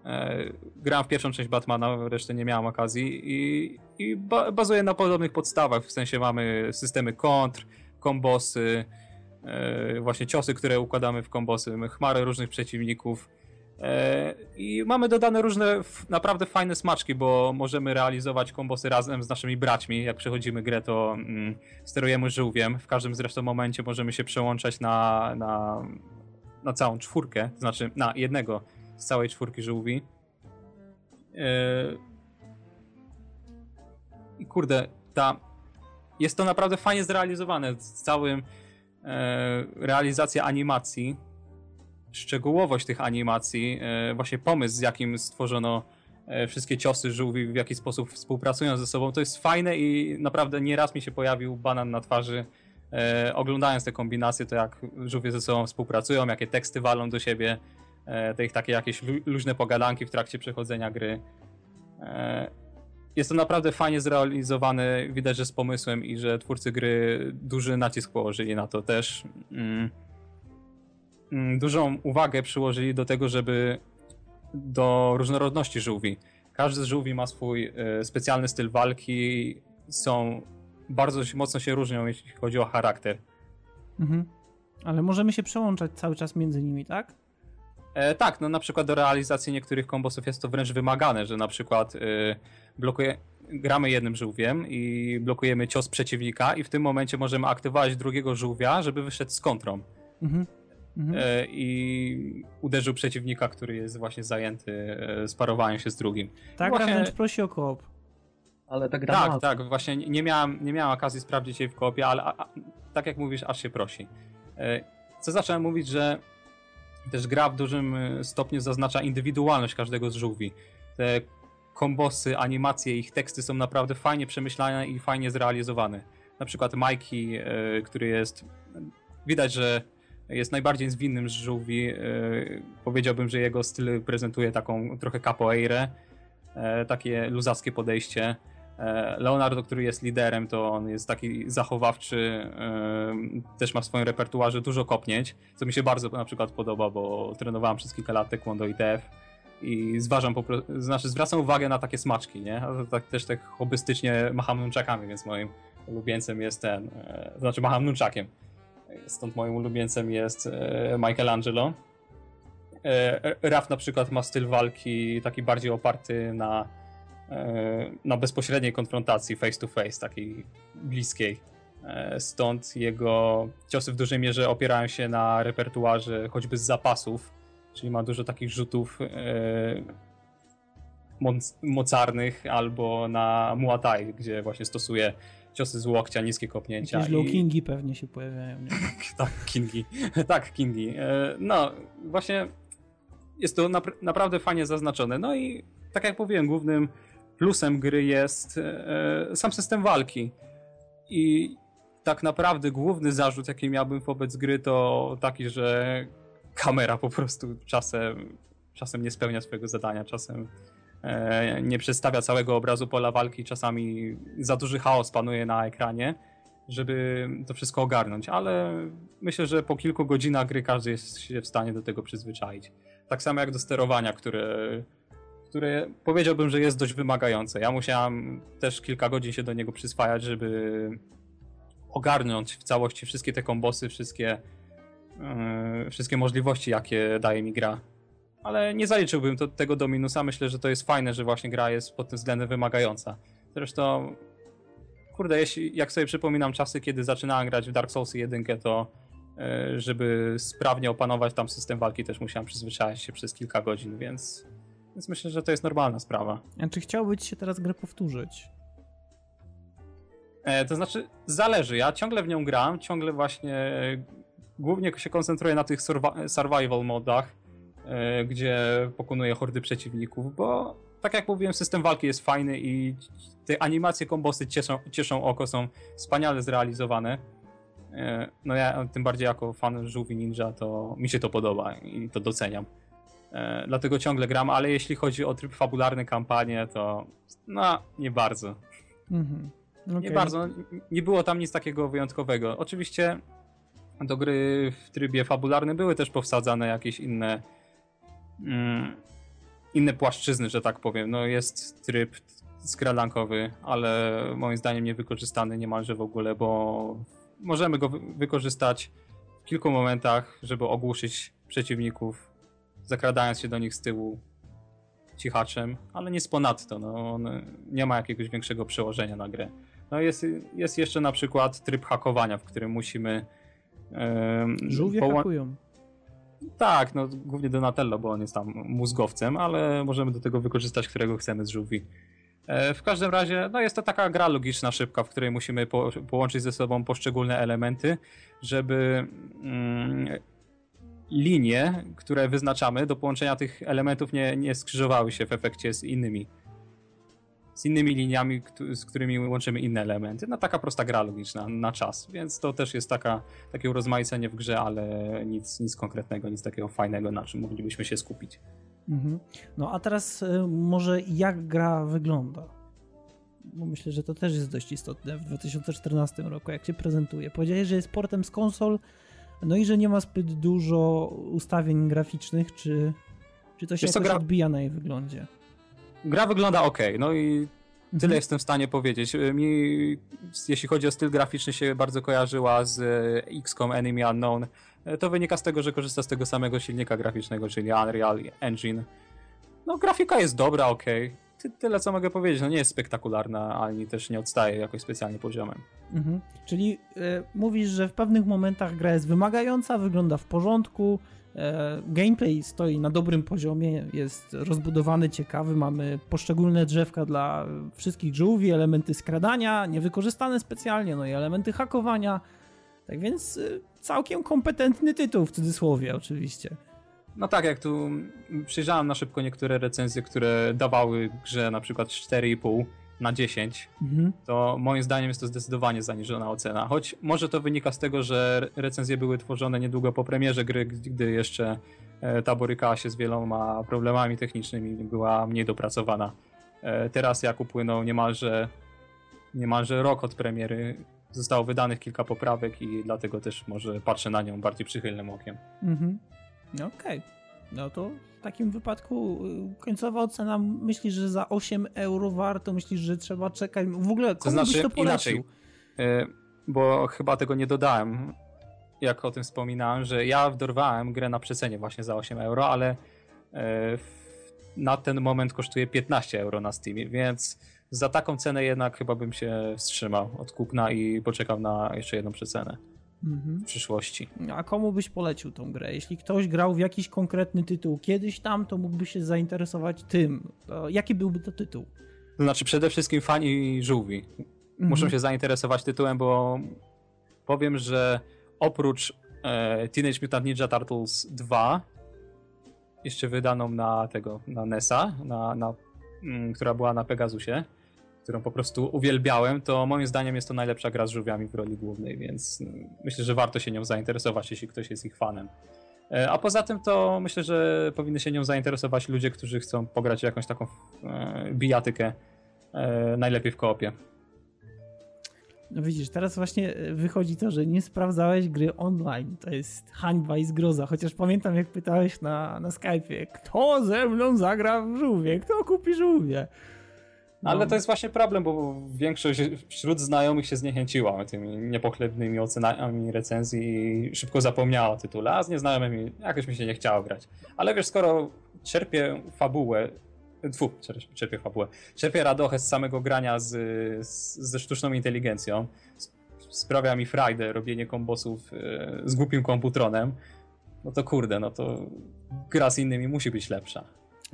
E, grałem w pierwszą część Batmana, resztę nie miałem okazji i, i ba bazuje na podobnych podstawach, w sensie mamy systemy kontr, kombosy, właśnie ciosy, które układamy w kombosy, chmarę różnych przeciwników. E, I mamy dodane różne naprawdę fajne smaczki, bo możemy realizować kombosy razem z naszymi braćmi. Jak przechodzimy grę, to mm, sterujemy żółwiem. W każdym zresztą momencie możemy się przełączać na, na, na całą czwórkę, znaczy na jednego z całej czwórki żółwi. I kurde, ta. Jest to naprawdę fajnie zrealizowane. Z całym e, realizacja animacji, szczegółowość tych animacji, e, właśnie pomysł, z jakim stworzono e, wszystkie ciosy żółwi, w jaki sposób współpracują ze sobą, to jest fajne i naprawdę nieraz mi się pojawił banan na twarzy. E, oglądając te kombinacje, to jak żółwie ze sobą współpracują, jakie teksty walą do siebie, e, te ich takie jakieś luźne pogadanki w trakcie przechodzenia gry. E, jest to naprawdę fajnie zrealizowane, widać, że z pomysłem i że twórcy gry duży nacisk położyli na to też. Mm, mm, dużą uwagę przyłożyli do tego, żeby do różnorodności żółwi. Każdy z żółwi ma swój y, specjalny styl walki, są bardzo mocno się różnią, jeśli chodzi o charakter. Mhm. Ale możemy się przełączać cały czas między nimi, tak? E, tak, no na przykład do realizacji niektórych kombosów jest to wręcz wymagane, że na przykład y, blokuje, gramy jednym żółwiem i blokujemy cios przeciwnika i w tym momencie możemy aktywować drugiego żółwia, żeby wyszedł z kontrą. Mhm. Mhm. E, I uderzył przeciwnika, który jest właśnie zajęty e, sparowaniem się z drugim. Tak, właśnie... wręcz prosi o koop. Ale tak gra Tak, ma... tak, właśnie nie miałem, nie miałem okazji sprawdzić jej w koopie, ale a, a, tak jak mówisz, aż się prosi. E, co zacząłem mówić, że też gra w dużym stopniu zaznacza indywidualność każdego z żółwi. Te kombosy, animacje, ich teksty są naprawdę fajnie przemyślane i fajnie zrealizowane. Na przykład Mikey, e, który jest. Widać, że jest najbardziej zwinnym z żółwi. E, powiedziałbym, że jego styl prezentuje taką trochę capoeirę, e, takie luzackie podejście. Leonardo, który jest liderem, to on jest taki zachowawczy, też ma w swoim repertuarze dużo kopnięć, co mi się bardzo na przykład podoba, bo trenowałem przez kilka lat taekwondo i TF i zważam po prostu, znaczy zwracam uwagę na takie smaczki, nie? Tak też tak hobbystycznie macham nunczakami, więc moim ulubieńcem jest ten, e, znaczy macham nunczakiem. Stąd moim ulubieńcem jest e, Michelangelo. E, Raf na przykład ma styl walki taki bardziej oparty na, e, na bezpośredniej konfrontacji face to face, takiej bliskiej. E, stąd jego ciosy w dużej mierze opierają się na repertuarze choćby z zapasów, czyli ma dużo takich rzutów e, mocarnych albo na Muay Thai, gdzie właśnie stosuje ciosy z łokcia, niskie kopnięcia. Jakieś i... low kingi pewnie się pojawiają. <laughs> Tak, kingi. <laughs> tak, kingi. E, no, właśnie jest to napr naprawdę fajnie zaznaczone. No i tak jak mówiłem, głównym plusem gry jest e, sam system walki. I tak naprawdę główny zarzut, jaki miałbym wobec gry, to taki, że kamera po prostu czasem, czasem nie spełnia swojego zadania, czasem e, nie przedstawia całego obrazu pola walki, czasami za duży chaos panuje na ekranie, żeby to wszystko ogarnąć, ale myślę, że po kilku godzinach gry każdy jest się w stanie do tego przyzwyczaić. Tak samo jak do sterowania, które, które powiedziałbym, że jest dość wymagające. Ja musiałem też kilka godzin się do niego przyswajać, żeby ogarnąć w całości wszystkie te kombosy, wszystkie yy, wszystkie możliwości, jakie daje mi gra. Ale nie zaliczyłbym to, tego do minusa. Myślę, że to jest fajne, że właśnie gra jest pod tym względem wymagająca. Zresztą, kurde, jeśli, jak sobie przypominam czasy, kiedy zaczynałem grać w Dark Souls 1, to yy, żeby sprawnie opanować tam system walki, też musiałem przyzwyczaić się przez kilka godzin, więc, więc myślę, że to jest normalna sprawa. A czy chciałbyś się teraz grę powtórzyć? E, to znaczy, zależy. Ja ciągle w nią gram, ciągle właśnie głównie się koncentruję na tych survival modach, e, gdzie pokonuję hordy przeciwników, bo tak jak mówiłem, system walki jest fajny i te animacje kombosy cieszą, cieszą oko, są wspaniale zrealizowane. E, no ja tym bardziej jako fan żółwi ninja, to mi się to podoba i to doceniam. E, dlatego ciągle gram, ale jeśli chodzi o tryb fabularny, kampanię, to no, nie bardzo. Mhm. Okay. Nie bardzo. Nie było tam nic takiego wyjątkowego. Oczywiście do gry w trybie fabularnym były też powsadzane jakieś inne mm, inne płaszczyzny, że tak powiem. No jest tryb skradankowy, ale moim zdaniem niewykorzystany niemalże w ogóle, bo możemy go wykorzystać w kilku momentach, żeby ogłuszyć przeciwników, zakradając się do nich z tyłu cichaczem, ale nic ponadto. No, on nie ma jakiegoś większego przełożenia na grę. No jest, jest jeszcze na przykład tryb hakowania, w którym musimy. Żółwie poła- hakują. Tak, no głównie Donatello, bo on jest tam mózgowcem, ale możemy do tego wykorzystać, którego chcemy z żółwi. E, w każdym razie, no jest to taka gra logiczna, szybka, w której musimy po, połączyć ze sobą poszczególne elementy, żeby mm, linie, które wyznaczamy do połączenia tych elementów nie, nie skrzyżowały się w efekcie z innymi z innymi liniami, z którymi łączymy inne elementy. No taka prosta gra logiczna na czas, więc to też jest taka, takie urozmaicenie w grze, ale nic, nic konkretnego, nic takiego fajnego, na czym moglibyśmy się skupić. Mhm. No a teraz y, może jak gra wygląda? Bo myślę, że to też jest dość istotne w 2014 roku, jak się prezentuje. Powiedziałeś, że jest portem z konsol, no i że nie ma zbyt dużo ustawień graficznych, czy, czy to się jakoś gra... odbija na jej wyglądzie? Gra wygląda ok, no i tyle mhm. jestem w stanie powiedzieć. Mi, jeśli chodzi o styl graficzny, się bardzo kojarzyła z e, XCOM Enemy Unknown. E, to wynika z tego, że korzysta z tego samego silnika graficznego, czyli Unreal Engine. No, grafika jest dobra, ok. Ty, tyle, co mogę powiedzieć. No, nie jest spektakularna, ani też nie odstaje jakoś specjalnie poziomem. Mhm. Czyli y, mówisz, że w pewnych momentach gra jest wymagająca, wygląda w porządku, E, gameplay stoi na dobrym poziomie, jest rozbudowany, ciekawy, mamy poszczególne drzewka dla wszystkich żółwi, elementy skradania, niewykorzystane specjalnie, no i elementy hakowania. Tak więc y, całkiem kompetentny tytuł w cudzysłowie oczywiście. No tak, jak tu przyjrzałem na szybko niektóre recenzje, które dawały grze na przykład 4,5 na 10, mhm. to moim zdaniem jest to zdecydowanie zaniżona ocena. Choć może to wynika z tego, że recenzje były tworzone niedługo po premierze gry, gdy jeszcze e, ta borykała się z wieloma problemami technicznymi i była mniej dopracowana. E, teraz jak upłynął niemalże, niemalże rok od premiery, zostało wydanych kilka poprawek i dlatego też może patrzę na nią bardziej przychylnym okiem. Mhm. Okej. Okay. No to w takim wypadku y, końcowa ocena myślisz, że za 8 euro warto? Myślisz, że trzeba czekać? W ogóle komu to znaczy, byś to polecił? Inaczej, bo chyba tego nie dodałem, jak o tym wspominałem, że ja dorwałem grę na przecenie właśnie za 8 euro, ale e, na ten moment kosztuje 15 euro na Steamie, więc za taką cenę jednak chyba bym się wstrzymał od kupna i poczekał na jeszcze jedną przecenę mhm. w przyszłości. A komu byś polecił tą grę? Jeśli ktoś grał w jakiś konkretny tytuł kiedyś tam, to mógłby się zainteresować tym. Jaki byłby to tytuł? Znaczy przede wszystkim fani żółwi. Mhm. Muszą się zainteresować tytułem, bo powiem, że oprócz e, Teenage Mutant Ninja Turtles 2 jeszcze wydaną na tego, na NESa, na, na, mm, która była na Pegasusie, którą po prostu uwielbiałem, to moim zdaniem jest to najlepsza gra z żółwiami w roli głównej, więc mm, myślę, że warto się nią zainteresować, jeśli ktoś jest ich fanem. E, a poza tym to myślę, że powinny się nią zainteresować ludzie, którzy chcą pograć jakąś taką e, bijatykę, e, najlepiej w koopie. No widzisz, teraz właśnie wychodzi to, że nie sprawdzałeś gry online. To jest hańba i zgroza. Chociaż pamiętam, jak pytałeś na, na Skype'ie, kto ze mną zagra w żółwie, kto kupi żółwie. No. Ale to jest właśnie problem, bo większość wśród znajomych się zniechęciła tymi niepochlebnymi ocenami recenzji i szybko zapomniała o tytule, a z nieznajomymi jakoś mi się nie chciało grać. Ale wiesz, skoro czerpię fabułę, Tfu, czerpię fabułę. Czerpię radochę z samego grania z, z, ze sztuczną inteligencją. Sprawia mi frajdę robienie kombosów e, z głupim komputronem. No to kurde, no to gra z innymi musi być lepsza.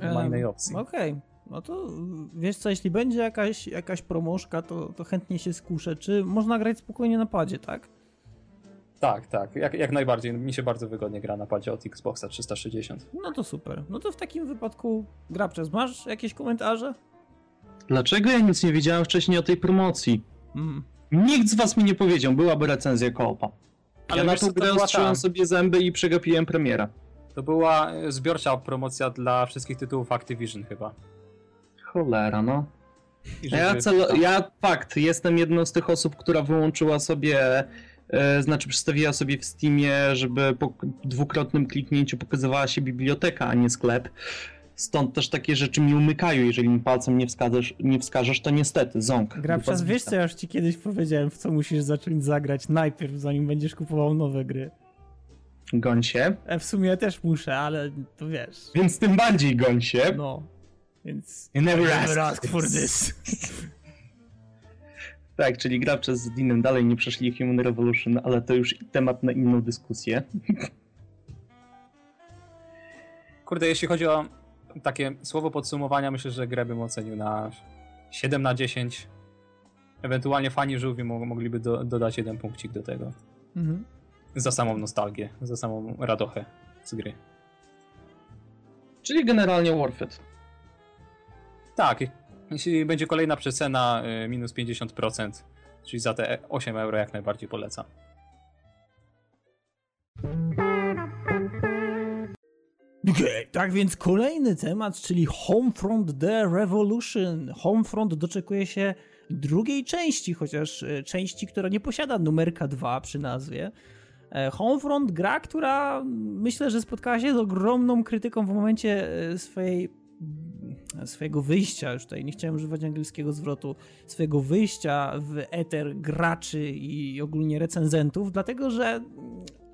Nie ma innej opcji. Okej. Okay. No to wiesz co, jeśli będzie jakaś, jakaś promoszka, to, to chętnie się skuszę. Czy można grać spokojnie na padzie, tak? Tak, tak, jak, jak najbardziej. Mi się bardzo wygodnie gra na padzie od Xboxa 360. No to super. No to w takim wypadku Grabczes, masz jakieś komentarze? Dlaczego ja nic nie wiedziałem wcześniej o tej promocji? Mm. Nikt z was mi nie powiedział, byłaby recenzja koopa. Ale ja na tą grę ostrzyłem sobie zęby i przegapiłem premiera. To była zbiorcza promocja dla wszystkich tytułów Activision chyba. Cholera, no. Ja, celo, ja fakt, jestem jedną z tych osób, która wyłączyła sobie, e, znaczy przedstawiła sobie w Steamie, żeby po dwukrotnym kliknięciu pokazywała się biblioteka, a nie sklep. Stąd też takie rzeczy mi umykają, jeżeli mi palcem nie wskażesz, nie wskażesz to niestety, ząg. Gra przez wiesz co ja już ci kiedyś powiedziałem, w co musisz zacząć zagrać najpierw, zanim będziesz kupował nowe gry. Goń się. E, w sumie też muszę, ale to wiesz. Więc tym bardziej goń się. No, więc... You never, never asked for this. <laughs> tak, czyli gracze z Dinem dalej nie przeszli Human Revolution, ale to już temat na inną dyskusję. <laughs> Kurde, jeśli chodzi o takie słowo podsumowania, myślę, że grę bym ocenił na 7 na 10. Ewentualnie fani żółwi mogliby do, dodać jeden punkcik do tego. Mhm. Za samą nostalgię, za samą radochę z gry. Czyli generalnie worth it. Tak, jeśli będzie kolejna przecena y, minus 50%, czyli za te 8 euro jak najbardziej polecam. Okay, tak więc kolejny temat, czyli Homefront The Revolution. Homefront doczekuje się drugiej części, chociaż e, części, która nie posiada numerka 2 przy nazwie. E, Homefront gra, która myślę, że spotkała się z ogromną krytyką w momencie e, swojej swojego wyjścia, już tutaj nie chciałem używać angielskiego zwrotu, swojego wyjścia w eter graczy i ogólnie recenzentów, dlatego że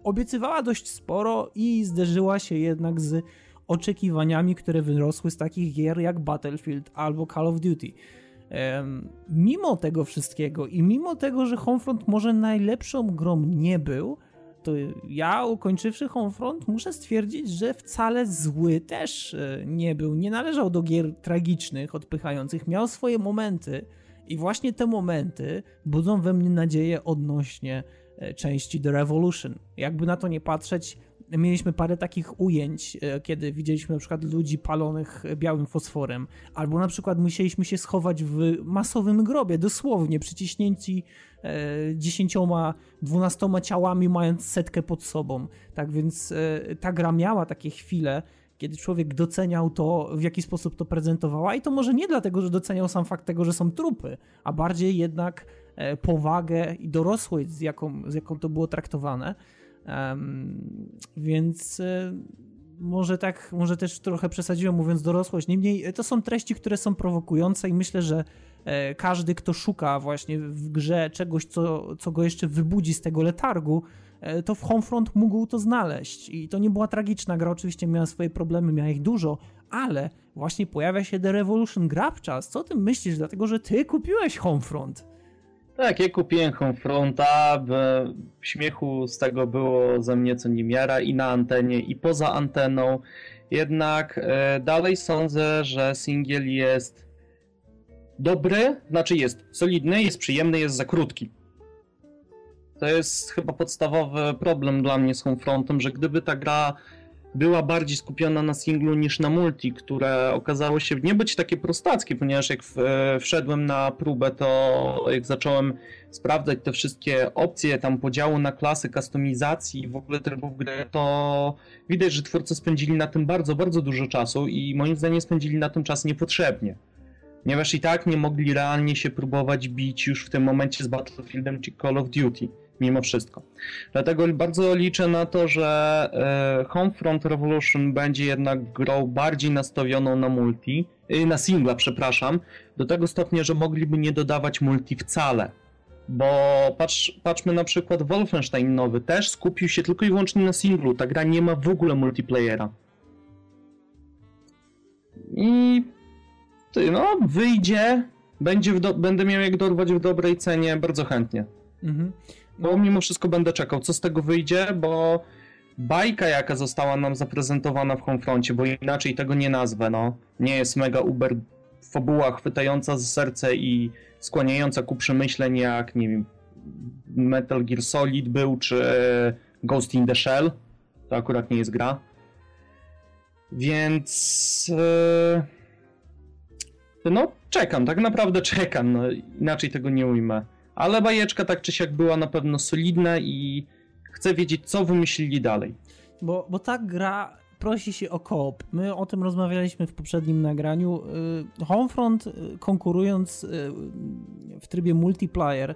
obiecywała dość sporo i zderzyła się jednak z oczekiwaniami, które wyrosły z takich gier jak Battlefield albo Call of Duty. Mimo tego wszystkiego i mimo tego, że Homefront może najlepszą grą nie był, to ja ukończywszy Homefront muszę stwierdzić, że wcale zły też e, nie był. Nie należał do gier tragicznych, odpychających. Miał swoje momenty i właśnie te momenty budzą we mnie nadzieję odnośnie E, części The Revolution. Jakby na to nie patrzeć, mieliśmy parę takich ujęć, e, kiedy widzieliśmy na przykład ludzi palonych białym fosforem, albo na przykład musieliśmy się schować w masowym grobie, dosłownie przyciśnięci e, dziesięcioma, dwunastoma ciałami, mając setkę pod sobą. Tak więc ta gra miała takie chwile, kiedy człowiek doceniał to, w jaki sposób to prezentowała, i to może nie dlatego, że doceniał sam fakt tego, że są trupy, a bardziej jednak E, powagę i dorosłość, z jaką, z jaką to było traktowane. Więc e, może tak, może też trochę przesadziłem mówiąc dorosłość. Niemniej e, to są treści, które są prowokujące i myślę, że każdy, kto szuka właśnie w grze czegoś, co, co go jeszcze wybudzi z tego letargu, to w Homefront mógł to znaleźć. I to nie była tragiczna gra, oczywiście miała swoje problemy, miała ich dużo, ale właśnie pojawia się The Revolution Grabczas. Co o tym myślisz? Dlatego, że ty kupiłeś Homefront. Tak, ja kupiłem Homefronta, śmiechu z tego było ze mnie co niemiara i na antenie i poza anteną, jednak e, dalej sądzę, że singiel jest dobry, znaczy jest solidny, jest przyjemny, jest za krótki. To jest chyba podstawowy problem dla mnie z Homefrontem, że gdyby ta gra była bardziej skupiona na singlu niż na multi, które okazało się nie być takie prostackie, ponieważ jak w, e, wszedłem na próbę, to jak zacząłem sprawdzać te wszystkie opcje, tam podziału na klasy, kustomizacji, w ogóle trybów gry, to widać, że twórcy spędzili na tym bardzo, bardzo dużo czasu i moim zdaniem spędzili na tym czas niepotrzebnie. Ponieważ i tak nie mogli realnie się próbować bić już w tym momencie z Battlefieldem czy Call of Duty mimo wszystko. Dlatego bardzo liczę na to, że e, Homefront Revolution będzie jednak grą bardziej nastawioną na multi, y, na singla, przepraszam, do tego stopnia, że mogliby nie dodawać multi wcale. Bo patrz, patrzmy na przykład Wolfenstein nowy, też skupił się tylko i wyłącznie na singlu. Ta gra nie ma w ogóle multiplayera. I ty, no, wyjdzie, będzie do, będę miał jak dorwać w dobrej cenie, bardzo chętnie. Mhm. Bo mimo wszystko będę czekał, co z tego wyjdzie, bo bajka, jaka została nam zaprezentowana w Homefroncie, bo inaczej tego nie nazwę, no. Nie jest mega uber fabuła chwytająca za serce i skłaniająca ku przemyśleń jak, nie wiem, Metal Gear Solid był, czy Ghost in the Shell. To akurat nie jest gra. Więc... Yy, no, czekam, tak naprawdę czekam, no, inaczej tego nie ujmę. Ale bajeczka tak czy siak była na pewno solidna i chcę wiedzieć, co wymyślili dalej. Bo, bo ta gra prosi się o koop. My o tym rozmawialiśmy w poprzednim nagraniu. Y, Homefront y, konkurując y, w trybie multiplayer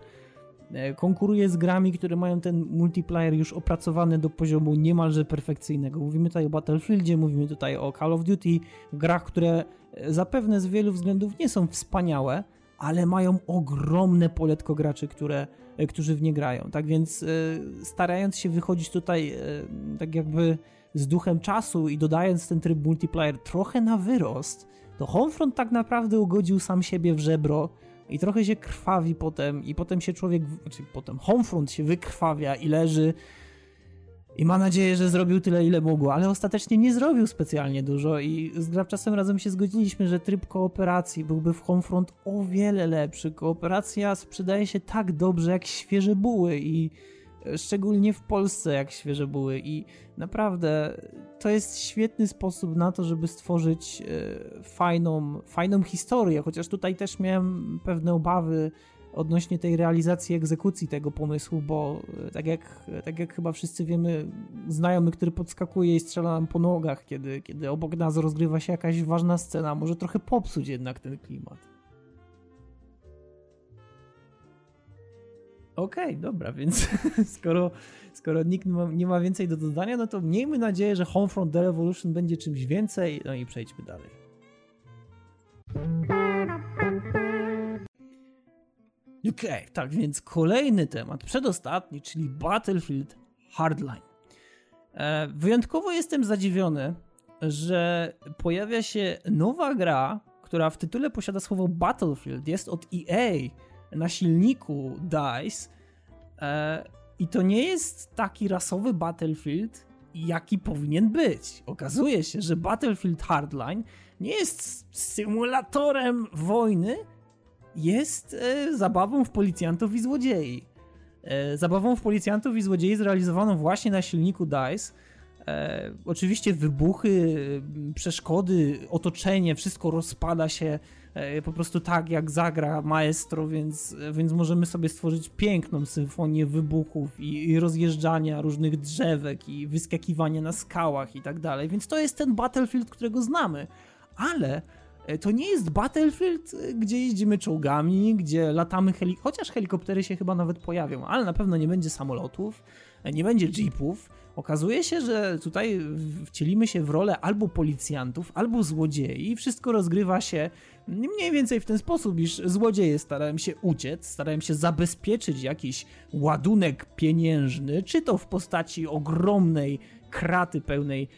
konkuruje z grami, które mają ten multiplayer już opracowany do poziomu niemalże perfekcyjnego. Mówimy tutaj o Battlefieldzie, mówimy tutaj o Call of Duty, grach, które zapewne z wielu względów nie są wspaniałe, ale mają ogromne poletko graczy, które, e, którzy w nie grają. Tak więc starając się wychodzić tutaj tak jakby z duchem czasu i dodając ten tryb multiplayer trochę na wyrost, to Homefront tak naprawdę ugodził sam siebie w żebro i trochę się krwawi potem i potem się człowiek, znaczy potem Homefront się wykrwawia i leży i ma nadzieję, że zrobił tyle, ile mógł, ale ostatecznie nie zrobił specjalnie dużo i z Grabczasem razem się zgodziliśmy, że tryb kooperacji byłby w Homefront o wiele lepszy. Kooperacja sprzedaje się tak dobrze jak świeże buły i szczególnie w Polsce jak świeże buły i naprawdę to jest świetny sposób na to, żeby stworzyć e, fajną, fajną historię, chociaż tutaj też miałem pewne obawy odnośnie tej realizacji egzekucji tego pomysłu, bo e, tak jak, tak jak chyba wszyscy wiemy, znajomy, który podskakuje i strzela nam po nogach, kiedy, kiedy obok nas rozgrywa się jakaś ważna scena, może trochę popsuć jednak ten klimat. Okej, okay, dobra, więc <laughs> skoro, skoro nikt ma, nie ma, więcej do dodania, no to miejmy nadzieję, że Homefront The Revolution będzie czymś więcej, no i przejdźmy dalej. Okej, okay, tak więc kolejny temat, przedostatni, czyli Battlefield Hardline. E, wyjątkowo jestem zadziwiony, że pojawia się nowa gra, która w tytule posiada słowo Battlefield, jest od EA, na silniku DICE e, i to nie jest taki rasowy Battlefield, jaki powinien być. Okazuje się, że Battlefield Hardline nie jest symulatorem wojny, jest e, zabawą w policjantów i złodziei. E, zabawą w policjantów i złodziei zrealizowaną właśnie na silniku DICE. E, oczywiście wybuchy, przeszkody, otoczenie, wszystko rozpada się po prostu tak jak zagra maestro, więc, więc możemy sobie stworzyć piękną symfonię wybuchów i, i rozjeżdżania różnych drzewek i wyskakiwania na skałach i tak dalej. Więc to jest ten Battlefield, którego znamy. Ale to nie jest Battlefield, e, gdzie jeździmy czołgami, gdzie latamy helikopterami, chociaż helikoptery się chyba nawet pojawią, ale na pewno nie będzie samolotów, nie będzie jeepów. Okazuje się, że tutaj wcielimy się w rolę albo policjantów, albo złodziei wszystko rozgrywa się Mniej więcej w ten sposób, iż złodzieje starają się uciec, starają się zabezpieczyć jakiś ładunek pieniężny, czy to w postaci ogromnej kraty pełnej,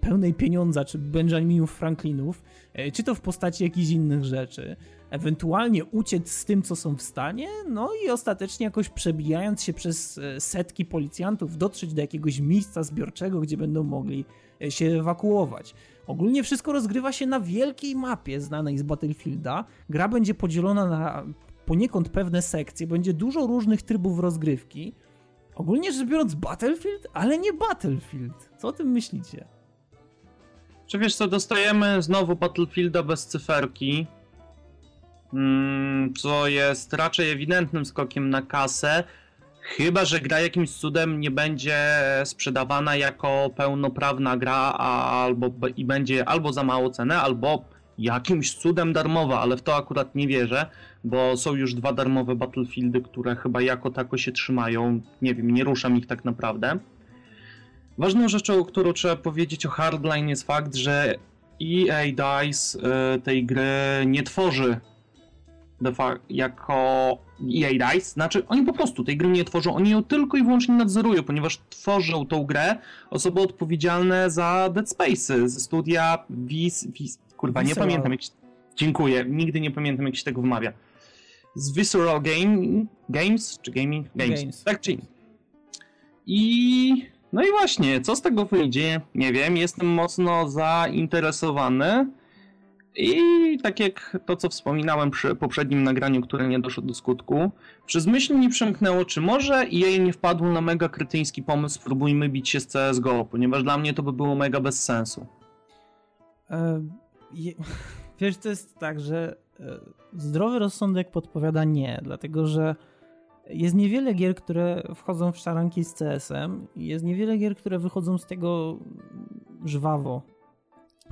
pełnej pieniądza, czy Benjaminów Franklinów, e, czy to w postaci jakichś innych rzeczy. Ewentualnie uciec z tym, co są w stanie, no i ostatecznie jakoś przebijając się przez e, setki policjantów, dotrzeć do jakiegoś miejsca zbiorczego, gdzie będą mogli e, się ewakuować. Ogólnie wszystko rozgrywa się na wielkiej mapie znanej z Battlefielda. Gra będzie podzielona na poniekąd pewne sekcje, będzie dużo różnych trybów rozgrywki. Ogólnie rzecz biorąc Battlefield, ale nie Battlefield. Co o tym myślicie? Czy wiesz co, dostajemy znowu Battlefielda bez cyferki, mm, co jest raczej ewidentnym skokiem na kasę, Chyba, że gra jakimś cudem nie będzie sprzedawana jako pełnoprawna gra, albo i będzie albo za mało cenę, albo jakimś cudem darmowa, ale w to akurat nie wierzę, bo są już dwa darmowe Battlefieldy, które chyba jako tako się trzymają. Nie wiem, nie ruszam ich tak naprawdę. Ważną rzeczą, którą trzeba powiedzieć o Hardline jest fakt, że EA DICE y, tej gry nie tworzy de facto jako EA DICE, znaczy oni po prostu tej gry nie tworzą, oni ją tylko i wyłącznie nadzorują, ponieważ tworzą tą grę osoby odpowiedzialne za Dead Space ze studia Vis, Vis kurwa, nie pamiętam jak się, dziękuję, nigdy nie pamiętam jak się tego wymawia. Z Visceral Game, Games, czy Gaming? Games. Games. Tak czy I no i właśnie, co z tego wyjdzie? Nie wiem, jestem mocno zainteresowany. I tak jak to, co wspominałem przy poprzednim nagraniu, które nie doszło do skutku, przez myśl mi przemknęło, czy może jej nie wpadł na mega krytyński pomysł, spróbujmy bić się z CSGO, ponieważ dla mnie to by było mega bez sensu. E, <laughs> wiesz, to jest tak, że e, zdrowy rozsądek podpowiada nie, dlatego że jest niewiele gier, które wchodzą w szaranki z CS-em, jest niewiele gier, które wychodzą z tego żwawo.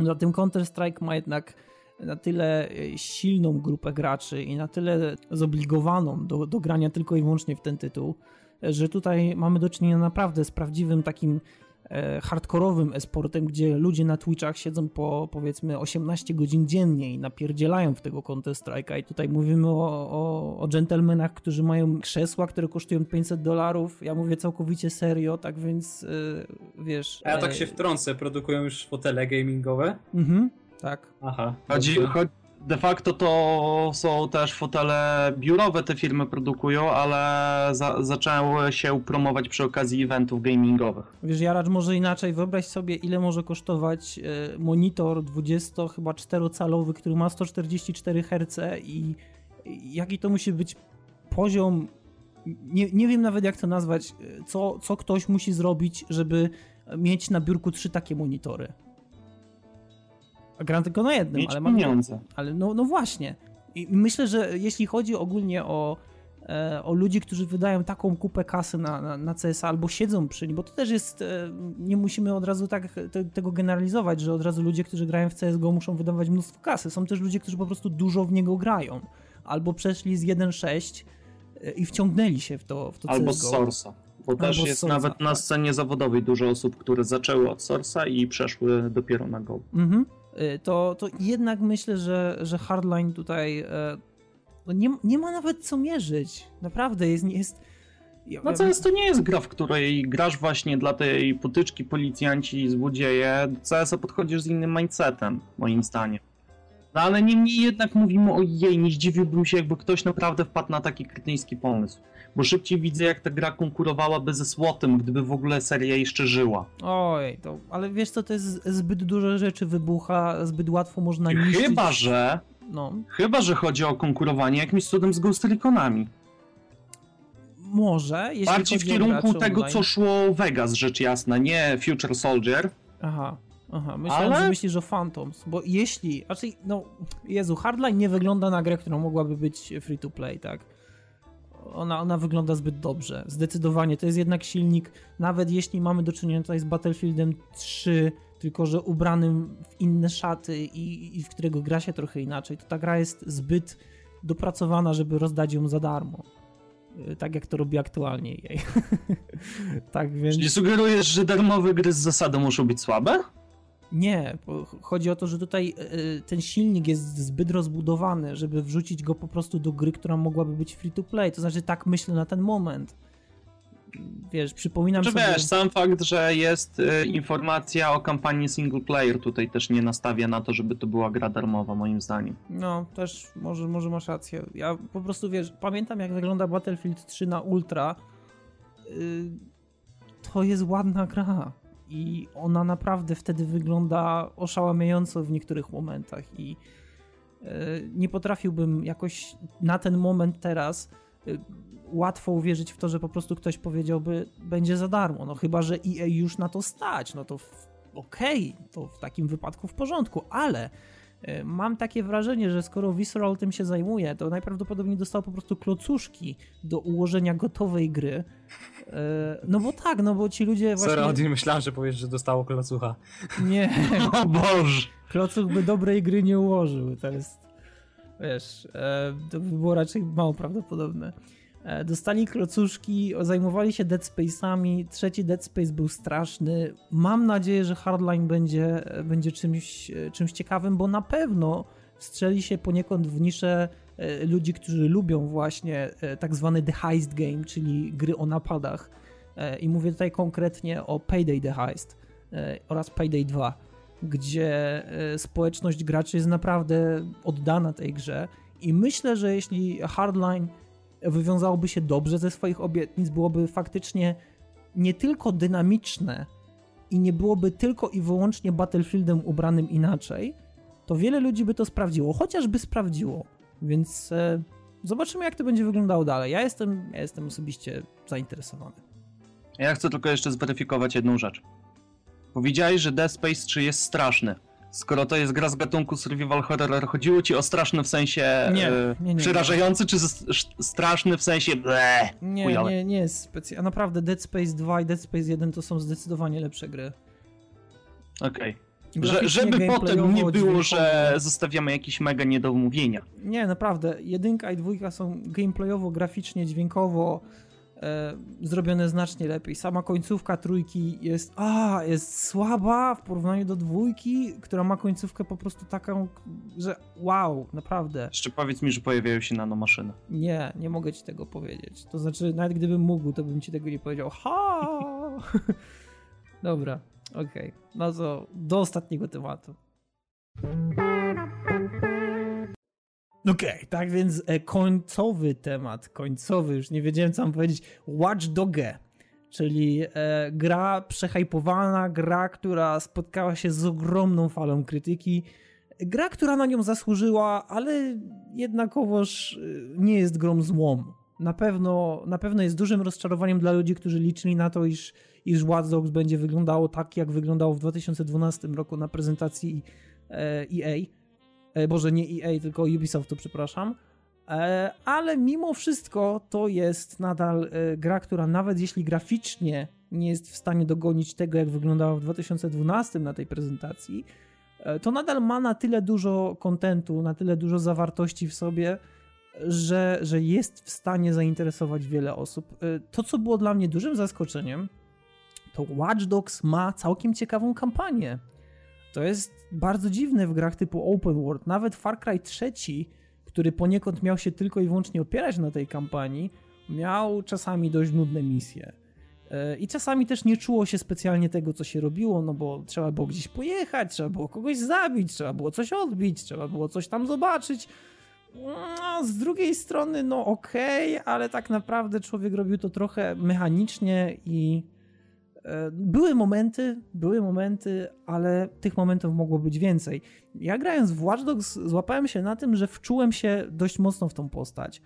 Zatem Counter-Strike ma jednak na tyle e, silną grupę graczy i na tyle zobligowaną do, do grania tylko i wyłącznie w ten tytuł, że tutaj mamy do czynienia naprawdę z prawdziwym takim e, hardkorowym esportem, gdzie ludzie na Twitchach siedzą po powiedzmy 18 godzin dziennie i napierdzielają w tego Counter Strike'a i tutaj mówimy o, o, o dżentelmenach, którzy mają krzesła, które kosztują 500 dolarów, ja mówię całkowicie serio, tak więc e, wiesz... A ja tak się wtrącę, produkują już fotele gamingowe? Mhm, tak. Aha. Chodzi, chodzi, de facto to są też fotele biurowe, te firmy produkują, ale za, zaczęły się promować przy okazji eventów gamingowych. Wiesz, Jaracz, może inaczej, wyobraź sobie, ile może kosztować e, monitor 20 chyba 4-calowy, który ma 144 Hz i jaki to musi być poziom, nie, nie wiem nawet jak to nazwać, e, co, co ktoś musi zrobić, żeby mieć na biurku trzy takie monitory. Gram tylko na jednym, Mieć ale mam pieniądze. Ale no, no właśnie. I myślę, że jeśli chodzi ogólnie o, e, o ludzi, którzy wydają taką kupę kasy na, na, na CSA albo siedzą przy nim, bo to też jest, e, nie musimy od razu tak te, tego generalizować, że od razu ludzie, którzy grają w CSGO muszą wydawać mnóstwo kasy. Są też ludzie, którzy po prostu dużo w niego grają. Albo przeszli z 1.6 e, i wciągnęli się w to, w to Albo CSGO. z Source'a. Bo też jest Source'a, nawet na tak. scenie zawodowej dużo osób, które zaczęły od Source'a i przeszły dopiero na Go. Mhm. Y, to, to jednak myślę, że, że Hardline tutaj e, no nie, nie ma nawet co mierzyć. Naprawdę jest. jest no CS to nie jest gra, w której grasz właśnie dla tej potyczki policjanci i złodzieje. CS podchodzisz z innym mindsetem, moim zdaniem. No ale niemniej jednak mówimy o jej, nie zdziwiłbym się, jakby ktoś naprawdę wpadł na taki krytyjski pomysł. Bo szybciej widzę, jak ta gra konkurowałaby ze Słotem, gdyby w ogóle seria jeszcze żyła. Oj, to, ale wiesz co, to jest zbyt dużo rzeczy wybucha, zbyt łatwo można niszczyć. Chyba, że... No. Chyba, że chodzi o konkurowanie jakimś cudem z Ghost Reconami. Może, jeśli Bardziej w kierunku tego, online. co szło Vegas, rzecz jasna, nie Future Soldier. Aha. Aha, myślałem, Ale... że myślisz o Phantoms, bo jeśli, znaczy, no, Jezu, Hardline nie wygląda na grę, która mogłaby być free to play, tak? Ona, ona wygląda zbyt dobrze, zdecydowanie. To jest jednak silnik, nawet jeśli mamy do czynienia tutaj z Battlefieldem 3, tylko że ubranym w inne szaty i, i w którego gra się trochę inaczej, to ta gra jest zbyt dopracowana, żeby rozdać ją za darmo y, tak jak to robi aktualnie jej. <laughs> tak więc... Czyli sugerujesz, że darmowe gry z zasady muszą być słabe? Nie, chodzi o to, że tutaj e, e, ten silnik jest zbyt rozbudowany, żeby wrzucić go po prostu do gry, która mogłaby być free to play. To znaczy, tak myślę na ten moment. Wiesz, przypominam Czy sobie... wiesz, sam fakt, że jest y, informacja o kampanii single player tutaj też nie nastawia na to, żeby to była gra darmowa, moim zdaniem. No, też może, może masz rację. Ja po prostu, wiesz, pamiętam jak wygląda Battlefield 3 na Ultra. Y, to jest ładna gra i ona naprawdę wtedy wygląda oszałamiająco w niektórych momentach i e, nie potrafiłbym jakoś na ten moment teraz e, łatwo uwierzyć w to, że po prostu ktoś powiedziałby będzie za darmo, no chyba, że EA już na to stać, no to okej, okay, to w takim wypadku w porządku, ale mam takie wrażenie, że skoro Visceral tym się zajmuje, to najprawdopodobniej dostał po prostu klocuszki do ułożenia gotowej gry, E, no bo tak, no bo ci ludzie właśnie... Sorry, myślałem, że powiesz, że dostało klocucha. Nie. <laughs> o Boże! Klocuch by dobrej gry nie ułożył, to jest... Wiesz, e, to by było raczej mało prawdopodobne. E, dostali klocuszki, zajmowali się Dead Space'ami, trzeci Dead Space był straszny. Mam nadzieję, że Hardline będzie, będzie czymś, czymś ciekawym, bo na pewno strzeli się poniekąd w niszę E, ludzi, którzy lubią właśnie e, tak zwany The Heist Game, czyli gry o napadach. E, I mówię tutaj konkretnie o Payday The Heist oraz Payday 2, gdzie społeczność graczy jest naprawdę oddana tej grze. I myślę, że jeśli Hardline wywiązałoby się dobrze ze swoich obietnic, byłoby faktycznie nie tylko dynamiczne i nie byłoby tylko i wyłącznie Battlefieldem ubranym inaczej, to wiele ludzi by to sprawdziło, chociażby sprawdziło. Więc e, zobaczymy, jak to będzie wyglądało dalej. Ja jestem, ja jestem osobiście zainteresowany. Ja chcę tylko jeszcze zweryfikować jedną rzecz. Powiedziałeś, że Dead Space 3 jest straszny. Skoro to jest gra z gatunku survival horror, chodziło ci o straszny w sensie nie, e, nie, nie, przerażający, czy straszny w sensie ble, Nie, chujowy. nie, nie jest specjalnie. Naprawdę Dead Space 2 i Dead Space 1 to są zdecydowanie lepsze gry. Okej. Okay. Że, żeby potem nie było, że zostawiamy jakieś mega niedomówienia. Nie, naprawdę. Jedynka i dwójka są gameplayowo, graficznie, dźwiękowo e, zrobione znacznie lepiej. Sama końcówka trójki jest, a, jest słaba w porównaniu do dwójki, która ma końcówkę po prostu taką, że wow, naprawdę. Jeszcze powiedz mi, że pojawiają się nanomaszyny. Nie, nie mogę ci tego powiedzieć. To znaczy, nawet gdybym mógł, to bym ci tego nie powiedział. Ha! <laughs> Dobra, okej. Okay. No to do ostatniego tematu. Okej, okay, tak więc e, końcowy temat, końcowy, już nie wiedziałem co mam powiedzieć, Watch Doge, czyli e, gra przehajpowana, gra, która spotkała się z ogromną falą krytyki, gra, która na nią zasłużyła, ale jednakowoż e, nie jest grą złą. Na pewno, na pewno jest dużym rozczarowaniem dla ludzi, którzy liczyli na to, iż, iż Watch Dogs będzie wyglądało tak, jak wyglądało w 2012 roku na prezentacji EA Boże, nie EA, tylko Ubisoftu, przepraszam. E, ale mimo wszystko to jest nadal e, gra, która nawet jeśli graficznie nie jest w stanie dogonić tego, jak wyglądała w 2012 na tej prezentacji, to nadal ma na tyle dużo kontentu, na tyle dużo zawartości w sobie, że, że jest w stanie zainteresować wiele osób. To, co było dla mnie dużym zaskoczeniem, to Watch Dogs ma całkiem ciekawą kampanię. To jest bardzo dziwne w grach typu open world. Nawet Far Cry 3, który poniekąd miał się tylko i wyłącznie opierać na tej kampanii, miał czasami dość nudne misje. E, I czasami też nie czuło się specjalnie tego, co się robiło, no bo trzeba było gdzieś pojechać, trzeba było kogoś zabić, trzeba było coś odbić, trzeba było coś tam zobaczyć. No, z drugiej strony, no okej, okay, ale tak naprawdę człowiek robił to trochę mechanicznie i były momenty, były momenty, ale tych momentów mogło być więcej. Ja grając w Watch Dogs złapałem się na tym, że wczułem się dość mocno w tą postać.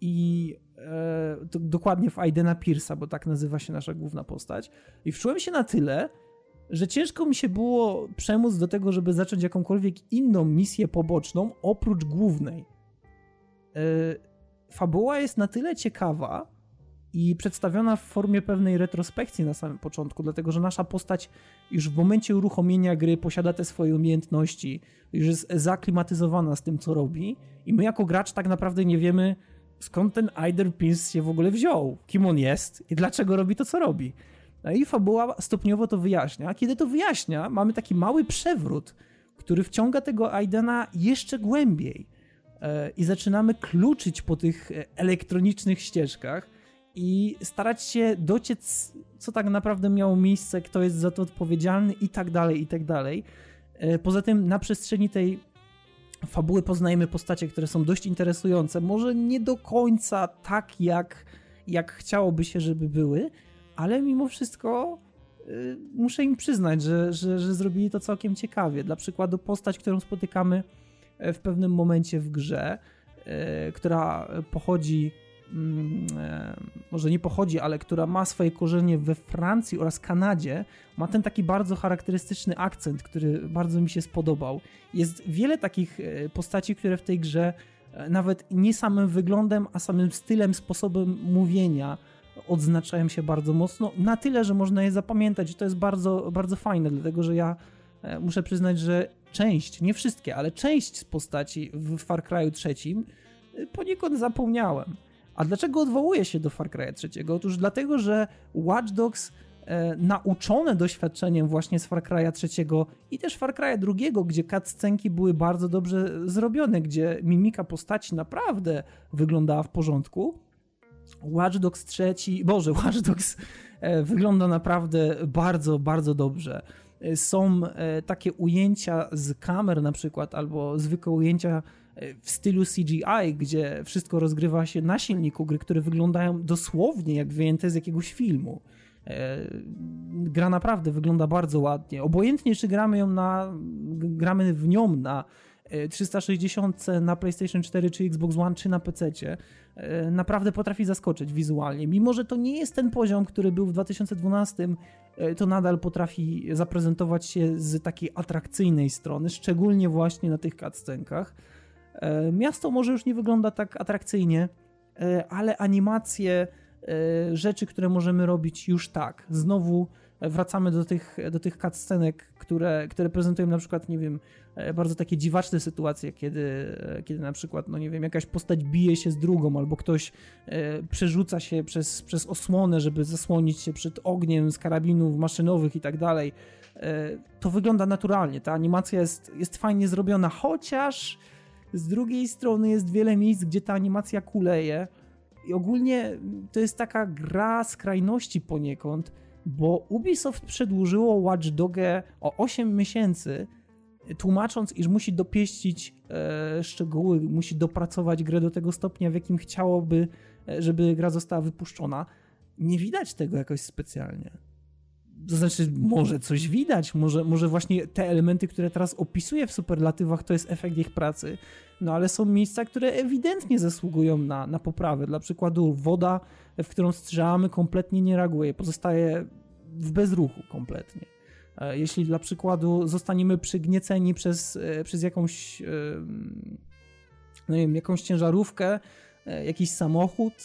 I e, dokładnie w Aidena Pierce'a, bo tak nazywa się nasza główna postać. I wczułem się na tyle, że ciężko mi się było przemóc do tego, żeby zacząć jakąkolwiek inną misję poboczną oprócz głównej. E, fabuła jest na tyle ciekawa, i przedstawiona w formie pewnej retrospekcji na samym początku, dlatego że nasza postać już w momencie uruchomienia gry posiada te swoje umiejętności, już jest zaklimatyzowana z tym, co robi, i my jako gracz tak naprawdę nie wiemy, skąd ten Eider Pins się w ogóle wziął, kim on jest i dlaczego robi to, co robi. No i fabuła stopniowo to wyjaśnia. Kiedy to wyjaśnia, mamy taki mały przewrót, który wciąga tego Aidena jeszcze głębiej. E, I zaczynamy kluczyć po tych e, elektronicznych ścieżkach, i starać się dociec, co tak naprawdę miało miejsce, kto jest za to odpowiedzialny i tak dalej, i tak dalej. E, poza tym na przestrzeni tej fabuły poznajemy postacie, które są dość interesujące, może nie do końca tak, jak, jak chciałoby się, żeby były, ale mimo wszystko y, muszę im przyznać, że, że, że zrobili to całkiem ciekawie. Dla przykładu postać, którą spotykamy w pewnym momencie w grze, która pochodzi e, może nie pochodzi, ale która ma swoje korzenie we Francji oraz Kanadzie, ma ten taki bardzo charakterystyczny akcent, który bardzo mi się spodobał. Jest wiele takich e, postaci, które w tej grze e, nawet nie samym wyglądem, a samym stylem, sposobem mówienia odznaczają się bardzo mocno, na tyle, że można je zapamiętać to jest bardzo, bardzo fajne, dlatego że ja muszę przyznać, że część, nie wszystkie, ale część z postaci w Far Cry trzecim poniekąd zapomniałem. A dlaczego odwołuje się do Far Cry 3? Otóż dlatego, że Watch Dogs e, nauczone doświadczeniem właśnie z Far Cry 3 i też Far Cry 2, gdzie cutscenki były bardzo dobrze zrobione, gdzie mimika postaci naprawdę wyglądała w porządku. Watch Dogs 3, Boże, <laughs> Watch Dogs e, wygląda naprawdę bardzo, bardzo dobrze. E, są e, takie ujęcia z kamer na przykład, albo zwykłe ujęcia w stylu CGI, gdzie wszystko rozgrywa się na silniku gry, które wyglądają dosłownie jak wyjęte z jakiegoś filmu. E, gra naprawdę wygląda bardzo ładnie. Obojętnie, czy gramy ją na, gramy w nią na 360 e, na PlayStation 4 czy Xbox One czy na PC, e, naprawdę potrafi zaskoczyć wizualnie. Mimo, że to nie jest ten poziom, który był w 2012, to nadal potrafi zaprezentować się z takiej atrakcyjnej strony, szczególnie właśnie na tych cutscenkach. E, miasto może już nie wygląda tak atrakcyjnie, e, ale animacje, e, rzeczy, które możemy robić już tak. Znowu wracamy do tych, do tych cutscenek, które, które prezentują na przykład, nie wiem, bardzo takie dziwaczne sytuacje, kiedy, kiedy na przykład, no nie wiem, jakaś postać bije się z drugą, albo ktoś przerzuca się przez, przez osłonę, żeby zasłonić się przed ogniem z karabinów maszynowych i tak dalej. To wygląda naturalnie, ta animacja jest, jest fajnie zrobiona, chociaż z drugiej strony jest wiele miejsc, gdzie ta animacja kuleje i ogólnie to jest taka gra skrajności poniekąd, bo Ubisoft przedłużyło Watch Dogę o 8 miesięcy, tłumacząc, iż musi dopieścić e, szczegóły, musi dopracować grę do tego stopnia, w jakim chciałoby, e, żeby gra została wypuszczona. Nie widać tego jakoś specjalnie. To znaczy, może coś widać, może, może właśnie te elementy, które teraz opisuję w superlatywach, to jest efekt ich pracy, no ale są miejsca, które ewidentnie zasługują na, na poprawę. Dla przykładu, woda, w którą strzelamy, kompletnie nie reaguje, pozostaje w bezruchu kompletnie. E, jeśli dla przykładu zostaniemy przygnieceni przez, e, przez jakąś, no nie wiem, jakąś ciężarówkę, jakiś samochód,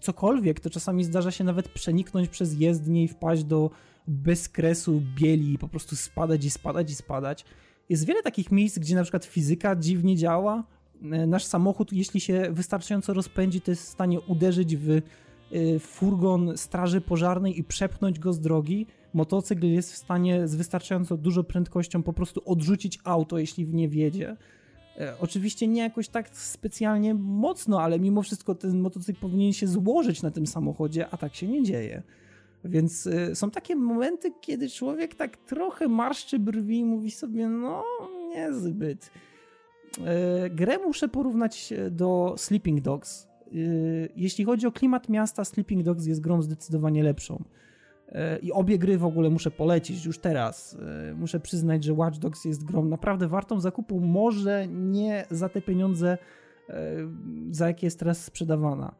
cokolwiek, to czasami zdarza się nawet przeniknąć przez jezdnię i wpaść do bezkresu bieli i po prostu spadać i spadać i spadać. Jest wiele takich miejsc, gdzie na przykład fizyka dziwnie działa. Nasz samochód, jeśli się wystarczająco rozpędzi, to jest w stanie uderzyć w furgon straży pożarnej i przepchnąć go z drogi. Motocykl jest w stanie z wystarczająco dużą prędkością po prostu odrzucić auto, jeśli w nie wiedzie. E, oczywiście nie jakoś tak specjalnie mocno, ale mimo wszystko ten motocykl powinien się złożyć na tym samochodzie, a tak się nie dzieje. Więc e, są takie momenty, kiedy człowiek tak trochę marszczy brwi i mówi sobie, no niezbyt. E, grę muszę porównać do Sleeping Dogs. Jeśli chodzi o klimat miasta, Sleeping Dogs jest grą zdecydowanie lepszą. E, I obie gry w ogóle muszę polecić już teraz. E, muszę przyznać, że Watch Dogs jest grą naprawdę wartą zakupu. Może nie za te pieniądze, e, za jakie jest teraz sprzedawana,